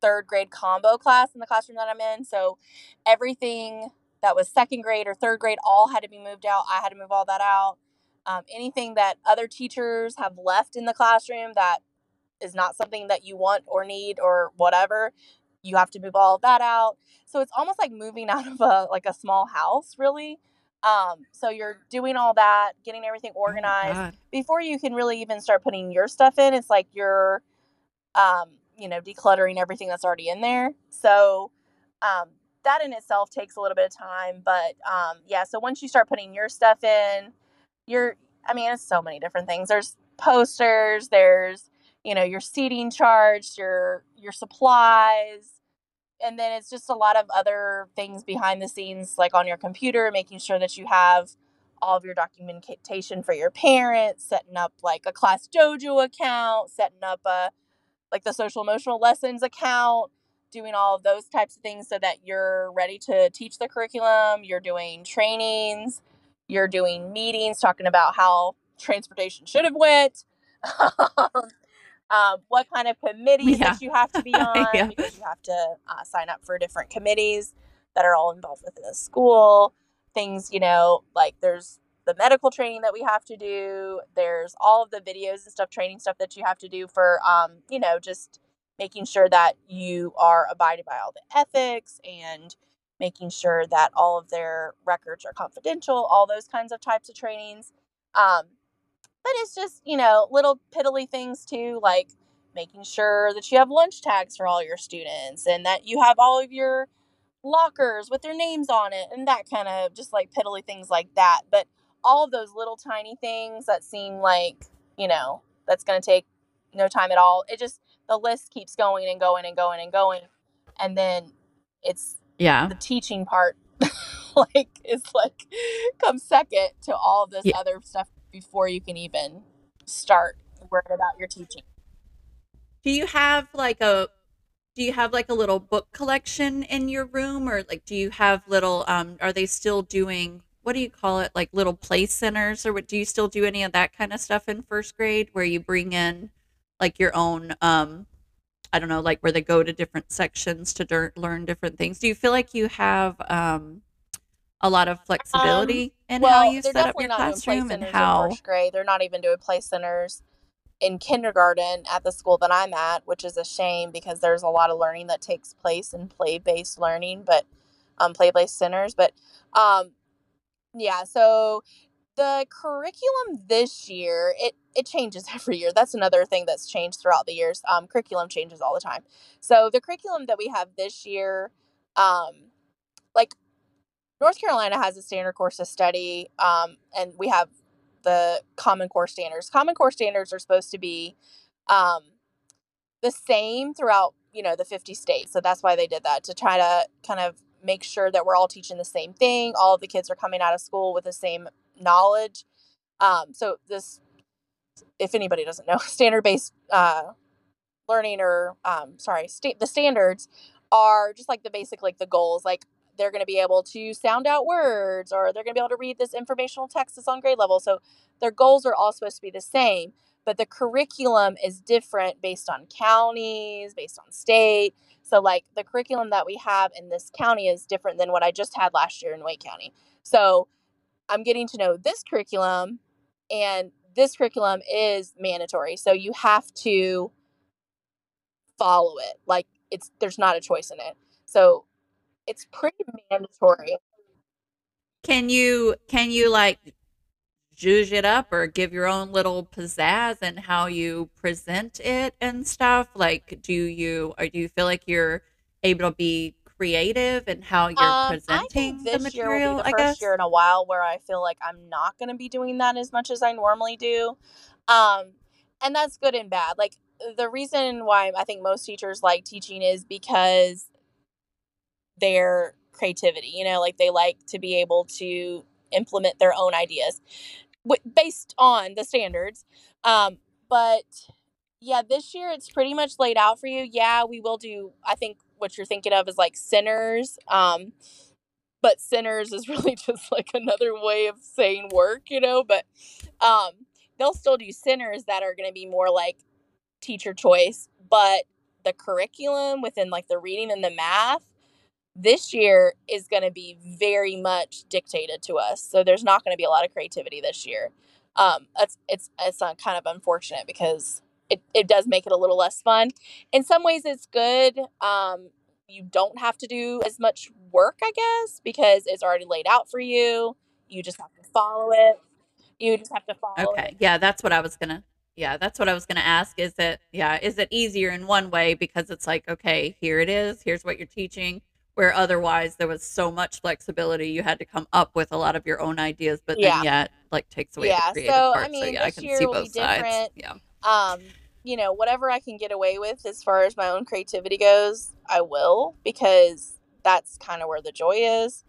third grade combo class in the classroom that i'm in. So everything that was second grade or third grade all had to be moved out. I had to move all that out. Um, anything that other teachers have left in the classroom that is not something that you want or need or whatever you have to move all of that out. So it's almost like moving out of a like a small house really um, so you're doing all that getting everything Oh organized. God. before you can really even start putting your stuff in it's like you're um, you know decluttering everything that's already in there. So um, that in itself takes a little bit of time but um, yeah so once you start putting your stuff in you're i mean it's so many different things. There's posters there's you know your seating charts your your supplies and then it's just a lot of other things behind the scenes like on your computer making sure that you have all of your documentation for your parents setting up like a ClassDojo account setting up a like the social emotional lessons account doing all of those types of things so that you're ready to teach the curriculum you're doing trainings you're doing meetings talking about how transportation should have went um, um, what kind of committees Yeah. that you have to be on Yeah. because you have to uh, sign up for different committees that are all involved within the school things you know like there's the medical training that we have to do there's all of the videos and stuff training stuff that you have to do for um, you know just making sure that you are abiding by all the ethics and making sure that all of their records are confidential all those kinds of types of trainings um, but it's just you know little piddly things too like making sure that you have lunch tags for all your students and that you have all of your lockers with their names on it and that kind of just like piddly things like that but all of those little tiny things that seem like you know that's going to take no time at all it just the list keeps going and going and going and going and then it's Yeah. the teaching part like is like comes second to all of this Yeah. other stuff before you can even start worrying about your teaching? Do you have like a do you have like a little book collection in your room? Or like do you have little um are they still doing what do you call it like little play centers? Or what do you still do any of that kind of stuff in first grade where you bring in like your own um I don't know like where they go to different sections to learn different things. Do you feel like you have um a lot of flexibility in how you set up your play classroom and how in first grade. They're not even doing play centers in kindergarten at the school that i'm at which is a shame because there's a lot of learning that takes place in play-based learning but um play-based centers but um yeah so the curriculum this year it it changes every year. That's another thing that's changed throughout the years. Um curriculum changes all the time. So the curriculum that we have this year um like north carolina has a standard course of study um and we have the Common Core standards. Common Core standards are supposed to be um, the same throughout, you know, the 50 states. So that's why they did that to try to kind of make sure that we're all teaching the same thing. All of the kids are coming out of school with the same knowledge. Um, so this, if anybody doesn't know, standard based uh, learning or um, sorry, sta- the standards are just like the basic like the goals like they're going to be able to sound out words or they're going to be able to read this informational text that's on grade level. So their goals are all supposed to be the same but the curriculum is different based on counties based on state. So like the curriculum that we have in this county is different than what i just had last year in wake county. So i'm getting to know this curriculum and this curriculum is mandatory. So you have to follow it. Like it's there's not a choice in it. So it's pretty mandatory. Can you can you like zhuzh it up or give your own little pizzazz and how you present it and stuff? Like, do you or do you feel like you're able to be creative and how you're um, presenting the material? I guess this year in a while where I feel like I'm not going to be doing that as much as I normally do, um, and that's good and bad. Like the reason why I think most teachers like teaching is because their creativity, you know, like they like to be able to implement their own ideas based on the standards. Um, but yeah, this year it's pretty much laid out for you. Yeah, we will do, I think what you're thinking of is like centers. Um, but centers is really just like another way of saying work, you know, but um, they'll still do centers that are going to be more like teacher choice, but the curriculum within like the reading and the math this year is going to be very much dictated to us. So there's not going to be a lot of creativity this year. Um, it's it's it's uh, kind of unfortunate because it, it does make it a little less fun. In some ways, it's good. Um, you don't have to do as much work, I guess, because it's already laid out for you. You just have to follow it. You just have to follow okay. it. Yeah, that's what I was gonna yeah, that's what I was going to ask. Is it, yeah, is it easier in one way because it's like, okay, here it is, here's what you're teaching, where otherwise there was so much flexibility, you had to come up with a lot of your own ideas, but yeah. then yet, like, takes away yeah. the creative so, part. I mean, so, yeah, I can see both sides. Yeah. Um, you know, whatever I can get away with as far as my own creativity goes, I will because that's kind of where the joy is.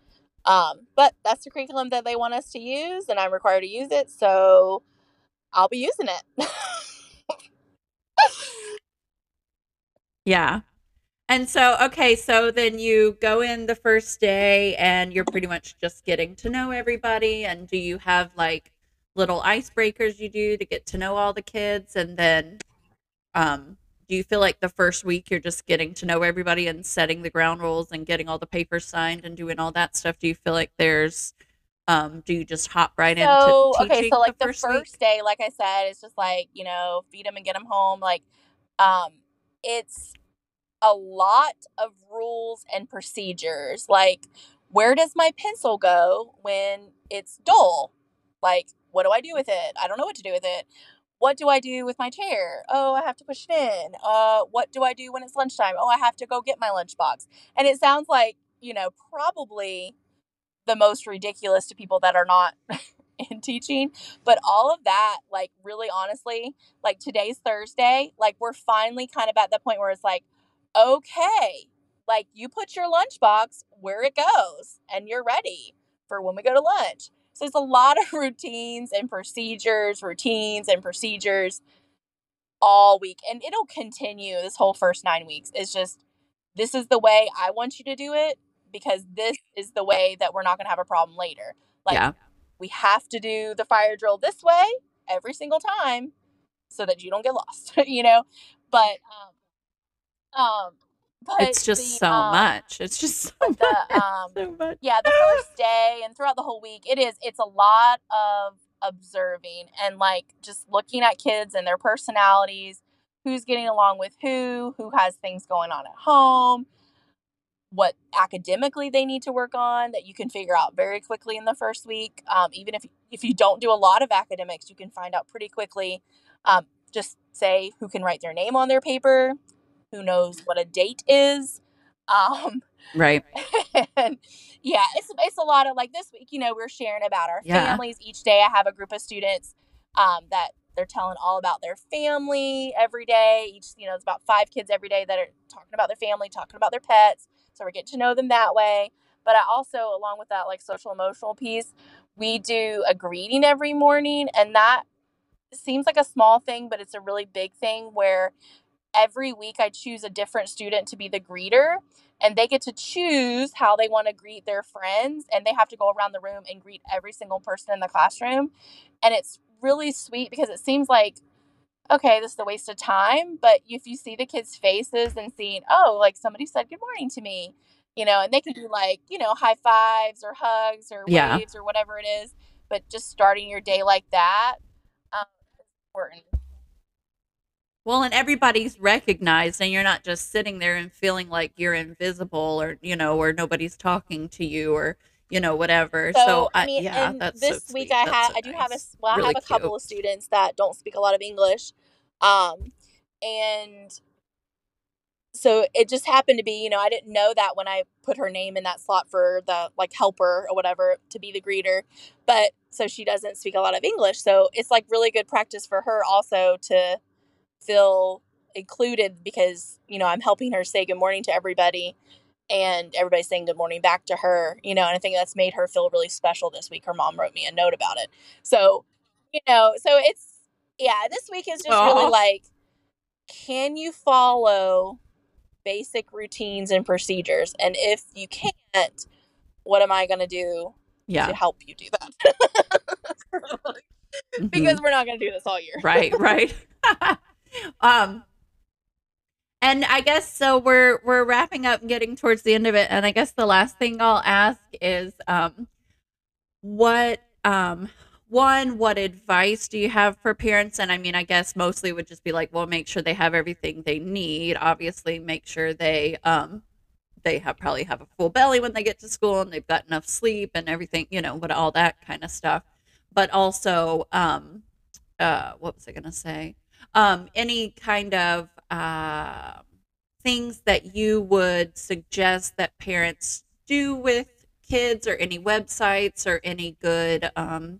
Um, but that's the curriculum that they want us to use, and I'm required to use it. So, I'll be using it. yeah. And so, okay, so then you go in the first day and you're pretty much just getting to know everybody. And do you have like little icebreakers you do to get to know all the kids? And then, um, do you feel like the first week you're just getting to know everybody and setting the ground rules and getting all the papers signed and doing all that stuff? Do you feel like there's um, do you just hop right so, into okay? So like the, the first, first day, like I said, it's just like you know, feed them and get them home. Like, um, it's a lot of rules and procedures. Like, where does my pencil go when it's dull? Like, what do I do with it? I don't know what to do with it. What do I do with my chair? Oh, I have to push it in. Uh, what do I do when it's lunchtime? Oh, I have to go get my lunchbox. And it sounds like, you know, probably the most ridiculous to people that are not in teaching. But all of that, like, really honestly, like today's Thursday, like, we're finally kind of at the point where it's like, okay, like, you put your lunchbox where it goes and you're ready for when we go to lunch. So there's a lot of routines and procedures, routines and procedures all week. And it'll continue this whole first nine weeks. It's just, this is the way I want you to do it because this is the way that we're not going to have a problem later. Like, yeah. we have to do the fire drill this way every single time so that you don't get lost, you know? But, um, um, but it's just the, so um, much. It's just so, the, much. Um, so much. Yeah, the first day and throughout the whole week, it is. It's a lot of observing and like just looking at kids and their personalities, who's getting along with who, who has things going on at home, what academically they need to work on that you can figure out very quickly in the first week. Um, even if if you don't do a lot of academics, you can find out pretty quickly. Um, just say who can write their name on their paper, who knows what a date is, um, right? And yeah, it's it's a lot of like this week. You know, we're sharing about our Yeah. families each day. I have a group of students um, that they're telling all about their family every day. Each, you know, it's about five kids every day that are talking about their family, talking about their pets. So we're getting to know them that way. But I also, along with that, like social emotional piece, we do a greeting every morning, and that seems like a small thing, but it's a really big thing where every week I choose a different student to be the greeter and they get to choose how they want to greet their friends and they have to go around the room and greet every single person in the classroom and it's really sweet because it seems like okay this is a waste of time but if you see the kids faces and seeing oh like somebody said good morning to me you know and they can do like you know high fives or hugs or Yeah. waves or whatever it is but just starting your day like that um, is important Well, and everybody's recognized, and you're not just sitting there and feeling like you're invisible, or you know, or nobody's talking to you, or you know, whatever. So, So, I mean, yeah, and that's this so week. I have so I do have a nice. well I have a couple cute. of students that don't speak a lot of English, um, and so it just happened to be you know I didn't know that when I put her name in that slot for the like helper or whatever to be the greeter, but so she doesn't speak a lot of English, so it's like really good practice for her also to feel included because you know I'm helping her say good morning to everybody and everybody's saying good morning back to her, you know, and I think that's made her feel really special this week. Her mom wrote me a note about it. So, you know, so it's yeah, this week is just really like can you follow basic routines and procedures? And if you can't, what am I going to do Yeah. to help you do that? mhm. because we're not going to do this all year. right right um and i guess so we're we're wrapping up and getting towards the end of it and i guess the last thing i'll ask is um what um one what advice do you have for parents? And i mean i guess mostly would just be like well make sure they have everything they need. Obviously make sure they um they have probably have a full belly when they get to school and they've got enough sleep and everything you know what all that kind of stuff. But also um uh what was i gonna say um any kind of uh things that you would suggest that parents do with kids or any websites or any good um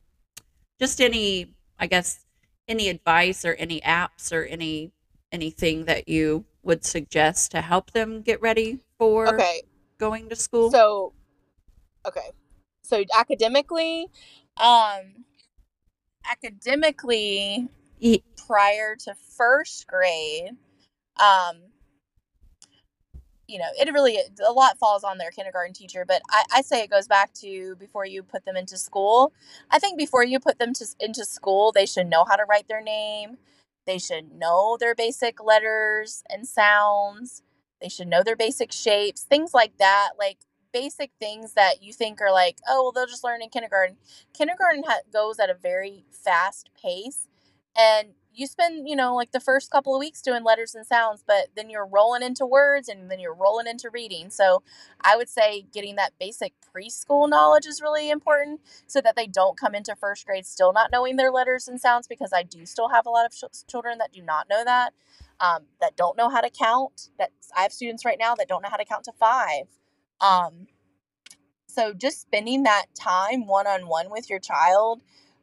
just any i guess any advice or any apps or any anything that you would suggest to help them get ready for Okay. going to school So, okay. So academically, um, academically, Prior to first grade, um, you know, it really a lot falls on their kindergarten teacher, but I, I say it goes back to before you put them into school. I think before you put them to, into school, they should know how to write their name. They should know their basic letters and sounds. They should know their basic shapes, things like that. Like basic things that you think are like, oh, well, they'll just learn in kindergarten. Kindergarten ha- goes at a very fast pace, and you spend, you know, like the first couple of weeks doing letters and sounds, but then you're rolling into words and then you're rolling into reading. So I would say getting that basic preschool knowledge is really important so that they don't come into first grade still not knowing their letters and sounds because I do still have a lot of ch- children that do not know that, um, that don't know how to count. That I have students right now that don't know how to count to five. Um, so just spending that time one on one with your child,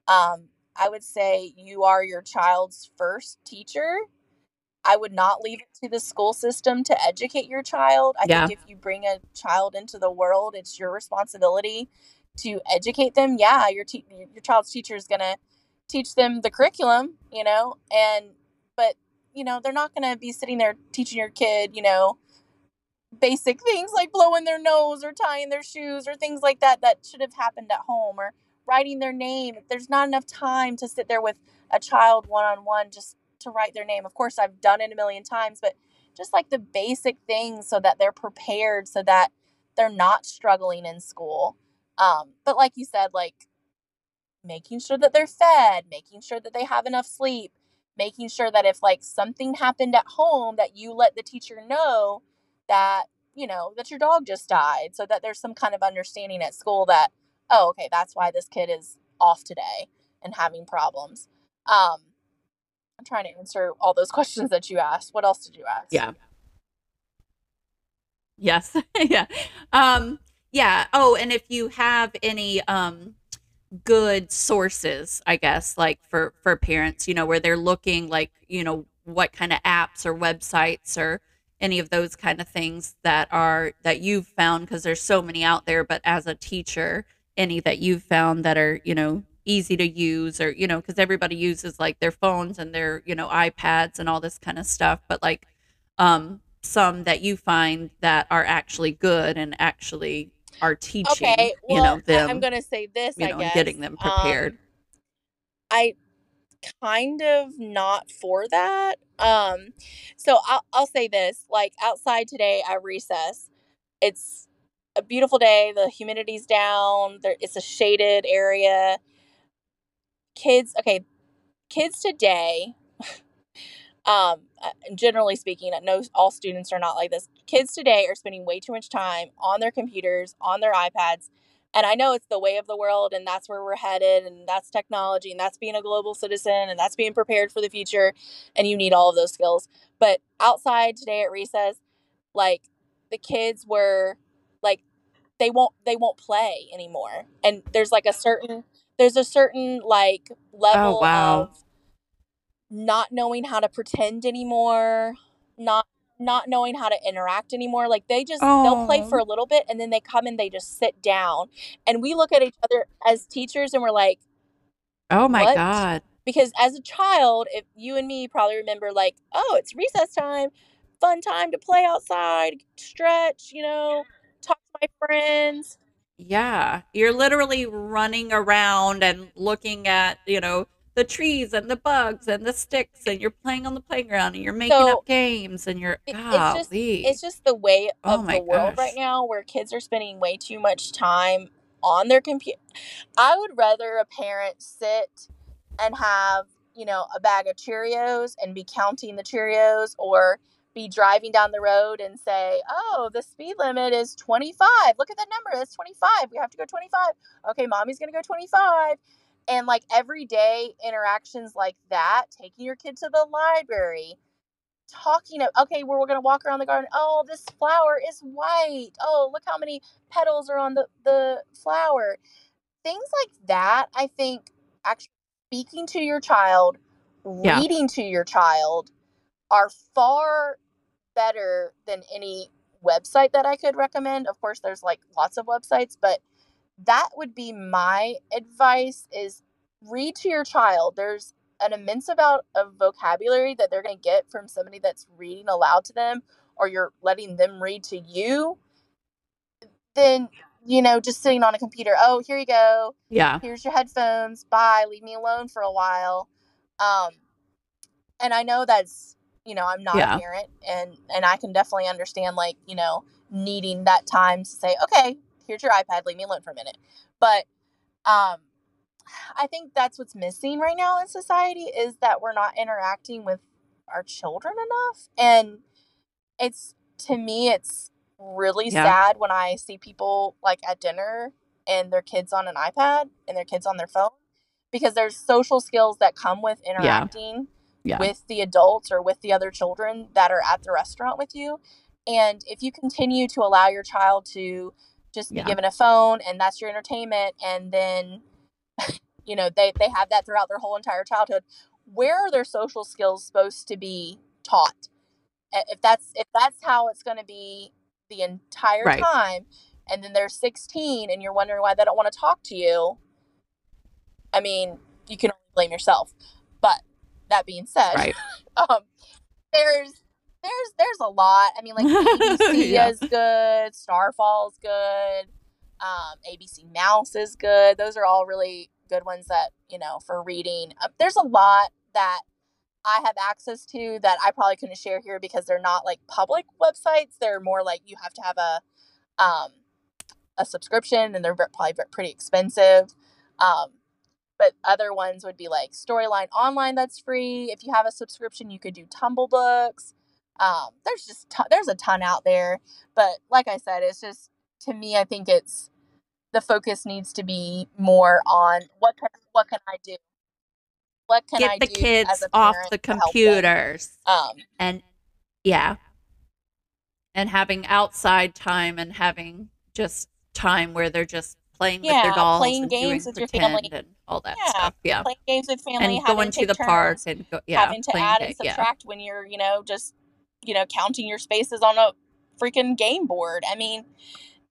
um, I would say you are your child's first teacher. I would not leave it to the school system to educate your child. I Yeah. think if you bring a child into the world, it's your responsibility to educate them. Yeah, your te- your child's teacher is going to teach them the curriculum, you know, and but you know, they're not going to be sitting there teaching your kid, you know, basic things like blowing their nose or tying their shoes or things like that that should have happened at home or writing their name. There's not enough time to sit there with a child one on one just to write their name. Of course, I've done it a million times, but just like the basic things so that they're prepared so that they're not struggling in school. Um, but like you said, like making sure that they're fed, making sure that they have enough sleep, making sure that if like something happened at home that you let the teacher know that you know that your dog just died so that there's some kind of understanding at school that oh okay that's why this kid is off today and having problems um i'm trying to answer all those questions that you asked what else did you ask Yeah. Yes. yeah. Um Yeah. Oh, and if you have any um good sources, I guess, like for for parents, you know, where they're looking like, you know, what kind of apps or websites or any of those kind of things that are that you've found because there's so many out there, but as a teacher, any that you've found that are, you know, easy to use or, you know, because everybody uses like their phones and their, you know, iPads and all this kind of stuff, but like um some that you find that are actually good and actually are teaching, Okay, you know, I, I'm gonna say this, you I know, getting them prepared. Um, I kind of not for that. Um, so I'll I'll say this: like outside today at recess, it's a beautiful day. The humidity's down. There, it's a shaded area. Kids, okay, kids today um uh, generally speaking no all students are not like this kids today are spending way too much time on their computers on their ipads and i know it's the way of the world and that's where we're headed and that's technology and that's being a global citizen and that's being prepared for the future and you need all of those skills but outside today at recess like the kids were they won't they won't play anymore and there's like a certain mm-hmm. there's a certain like Oh level wow. of not knowing how to pretend anymore, not not knowing how to interact anymore. Like they just they'll play for Oh. a little bit and then they come and they just sit down. And we look at each other as teachers and we're like, Oh my "What?" God. Because as a child, if you and me probably remember like, "Oh, it's recess time. Fun time to play outside, stretch, you know, talk to my friends." Yeah, you're literally running around and looking at, you know, the trees and the bugs and the sticks, and you're playing on the playground and you're making So up games and you're it, it's just it's just the way Oh of the my world right now where kids are spending way too much time on their computer I would rather a parent sit and have, you know, a bag of Cheerios and be counting the Cheerios or be driving down the road and say, "Oh, the speed limit is 25. Look at that number. That's 25. We have to go 25. Okay, mommy's going to go 25." And like everyday interactions like that, taking your kid to the library, talking of okay, we're, we're going to walk around the garden. Oh, this flower is white. Oh, look how many petals are on the the flower things like that, I think actually speaking to your child, Yeah. reading to your child are far better than any website that I could recommend. Of course, there's like lots of websites, but that would be my advice is read to your child. There's an immense amount of vocabulary that they're going to get from somebody that's reading aloud to them or you're letting them read to you Then you know just sitting on a computer oh here you go Yeah. here's your headphones bye leave me alone for a while um and i know that's you know i'm not a parent and and i can definitely understand like you know needing that time to say okay here's your ipad leave me alone for a minute but um i think that's what's missing right now in society is that we're not interacting with our children enough and it's to me it's really Yeah. sad when i see people like at dinner and their kids on an ipad and their kids on their phone because there's social skills that come with interacting Yeah. With the adults or with the other children that are at the restaurant with you and if you continue to allow your child to just be Yeah. given a phone and that's your entertainment and then you know they, they have that throughout their whole entire childhood where are their social skills supposed to be taught if that's if that's how it's going to be the entire Right. time and then they're 16 and you're wondering why they don't want to talk to you i mean you can only blame yourself that being said Right. um there's there's there's a lot i mean like abc Yeah. is good starfall's good um abc mouse is good those are all really good ones that you know for reading uh, there's a lot that I have access to that I probably couldn't share here because they're not like public websites. They're more like you have to have a um, a subscription and they're probably pretty expensive. Um, but other ones would be like Storyline Online that's free. If you have a subscription, you could do Tumble Books. Um, there's just ton- there's a ton out there. But like I said, it's just to me, I think it's the focus needs to be more on what can what can I do? What can I Get the do kids off the to help them? computers Um, and yeah. And having outside time and having just time where they're just playing with their Yeah, dolls playing and games with your family. and all that Yeah, stuff. Yeah. playing games with family, And having going to take the park and go, yeah, having to add and yeah. subtract when you're, you know, just, you know, counting your spaces on a freaking game board. I mean,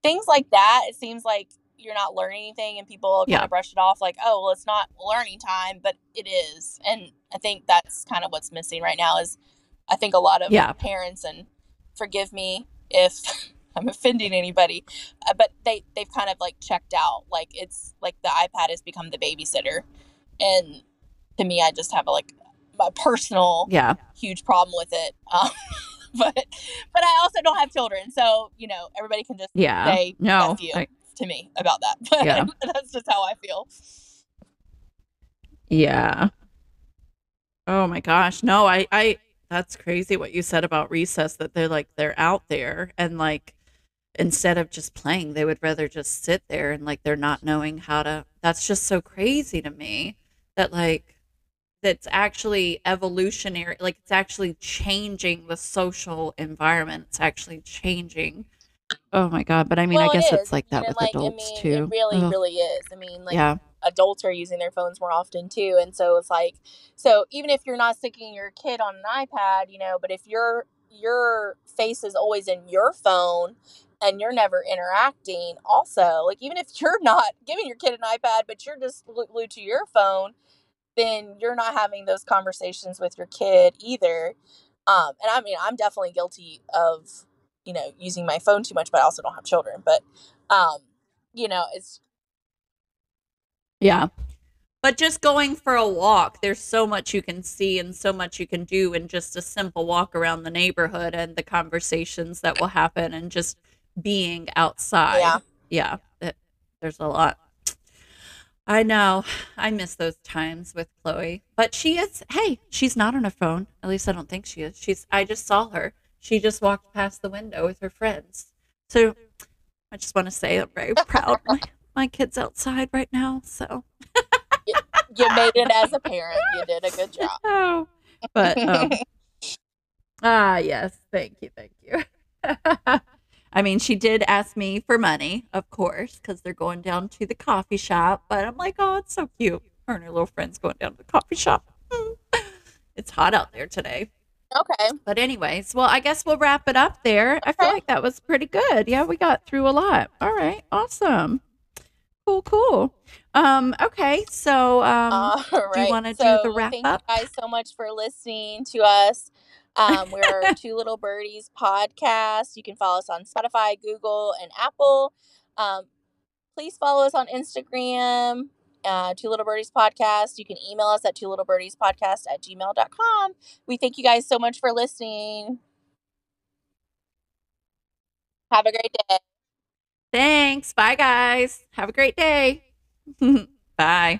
things like that, it seems like you're not learning anything and people kind Yeah. of brush it off like, oh, well, it's not learning time, but it is. And I think that's kind of what's missing right now is I think a lot of Yeah. parents, and forgive me if I'm offending anybody, uh, but they, they've kind of like checked out. Like it's like the iPad has become the babysitter. And to me, I just have a, like a personal Yeah. huge problem with it. Um, but but I also don't have children, so you know everybody can just Yeah. say No. I- to me about that. But Yeah. that's just how I feel. Yeah. Oh my gosh. No, I I that's crazy what you said about recess that they're like they're out there and like instead of just playing, they would rather just sit there and like they're not knowing how to that's just so crazy to me that like that's actually evolutionary like it's actually changing the social environment. It's actually changing. Oh my god, but I mean well, I guess it it's like that mean, with like, adults I mean, too. It really, Ugh. really is. I mean, like yeah. adults are using their phones more often too, and so it's like so even if you're not sticking your kid on an iPad, you know, but if your your face is always in your phone and you're never interacting also like even if you're not giving your kid an ipad but you're just glued to your phone then you're not having those conversations with your kid either um and i mean i'm definitely guilty of you know using my phone too much but i also don't have children but um you know it's Yeah. But just going for a walk, there's so much you can see and so much you can do in just a simple walk around the neighborhood and the conversations that will happen and just being outside. yeah Yeah. it- there's a lot. I know. I miss those times with Chloe. But she is hey, she's not on a phone. At least I don't think she is. She's I just saw her. She just walked past the window with her friends. So I just want to say I'm very proud. my, my kid's outside right now, so you made it as a parent you did a good job Oh, but um, ah, yes, thank you, thank you. I mean, she did ask me for money, of course, because they're going down to the coffee shop. But I'm like, oh, it's so cute. Her and her little friends going down to the coffee shop. It's hot out there today. okay But anyways, well, I guess we'll wrap it up there. I feel like that was pretty good. Yeah, we got through a lot. All right, awesome. Cool, cool. Um, okay, so um, do you wanna do the wrap thank up? you guys so much for listening to us. Um, we're Two Little Birdies podcast. You can follow us on Spotify, Google, and Apple. Um, please follow us on Instagram, uh, Two Little Birdies podcast. You can email us at two little birdies podcast at gmail.com. We thank you guys so much for listening. Have a great day. Thanks. Bye, guys. Have a great day. Bye.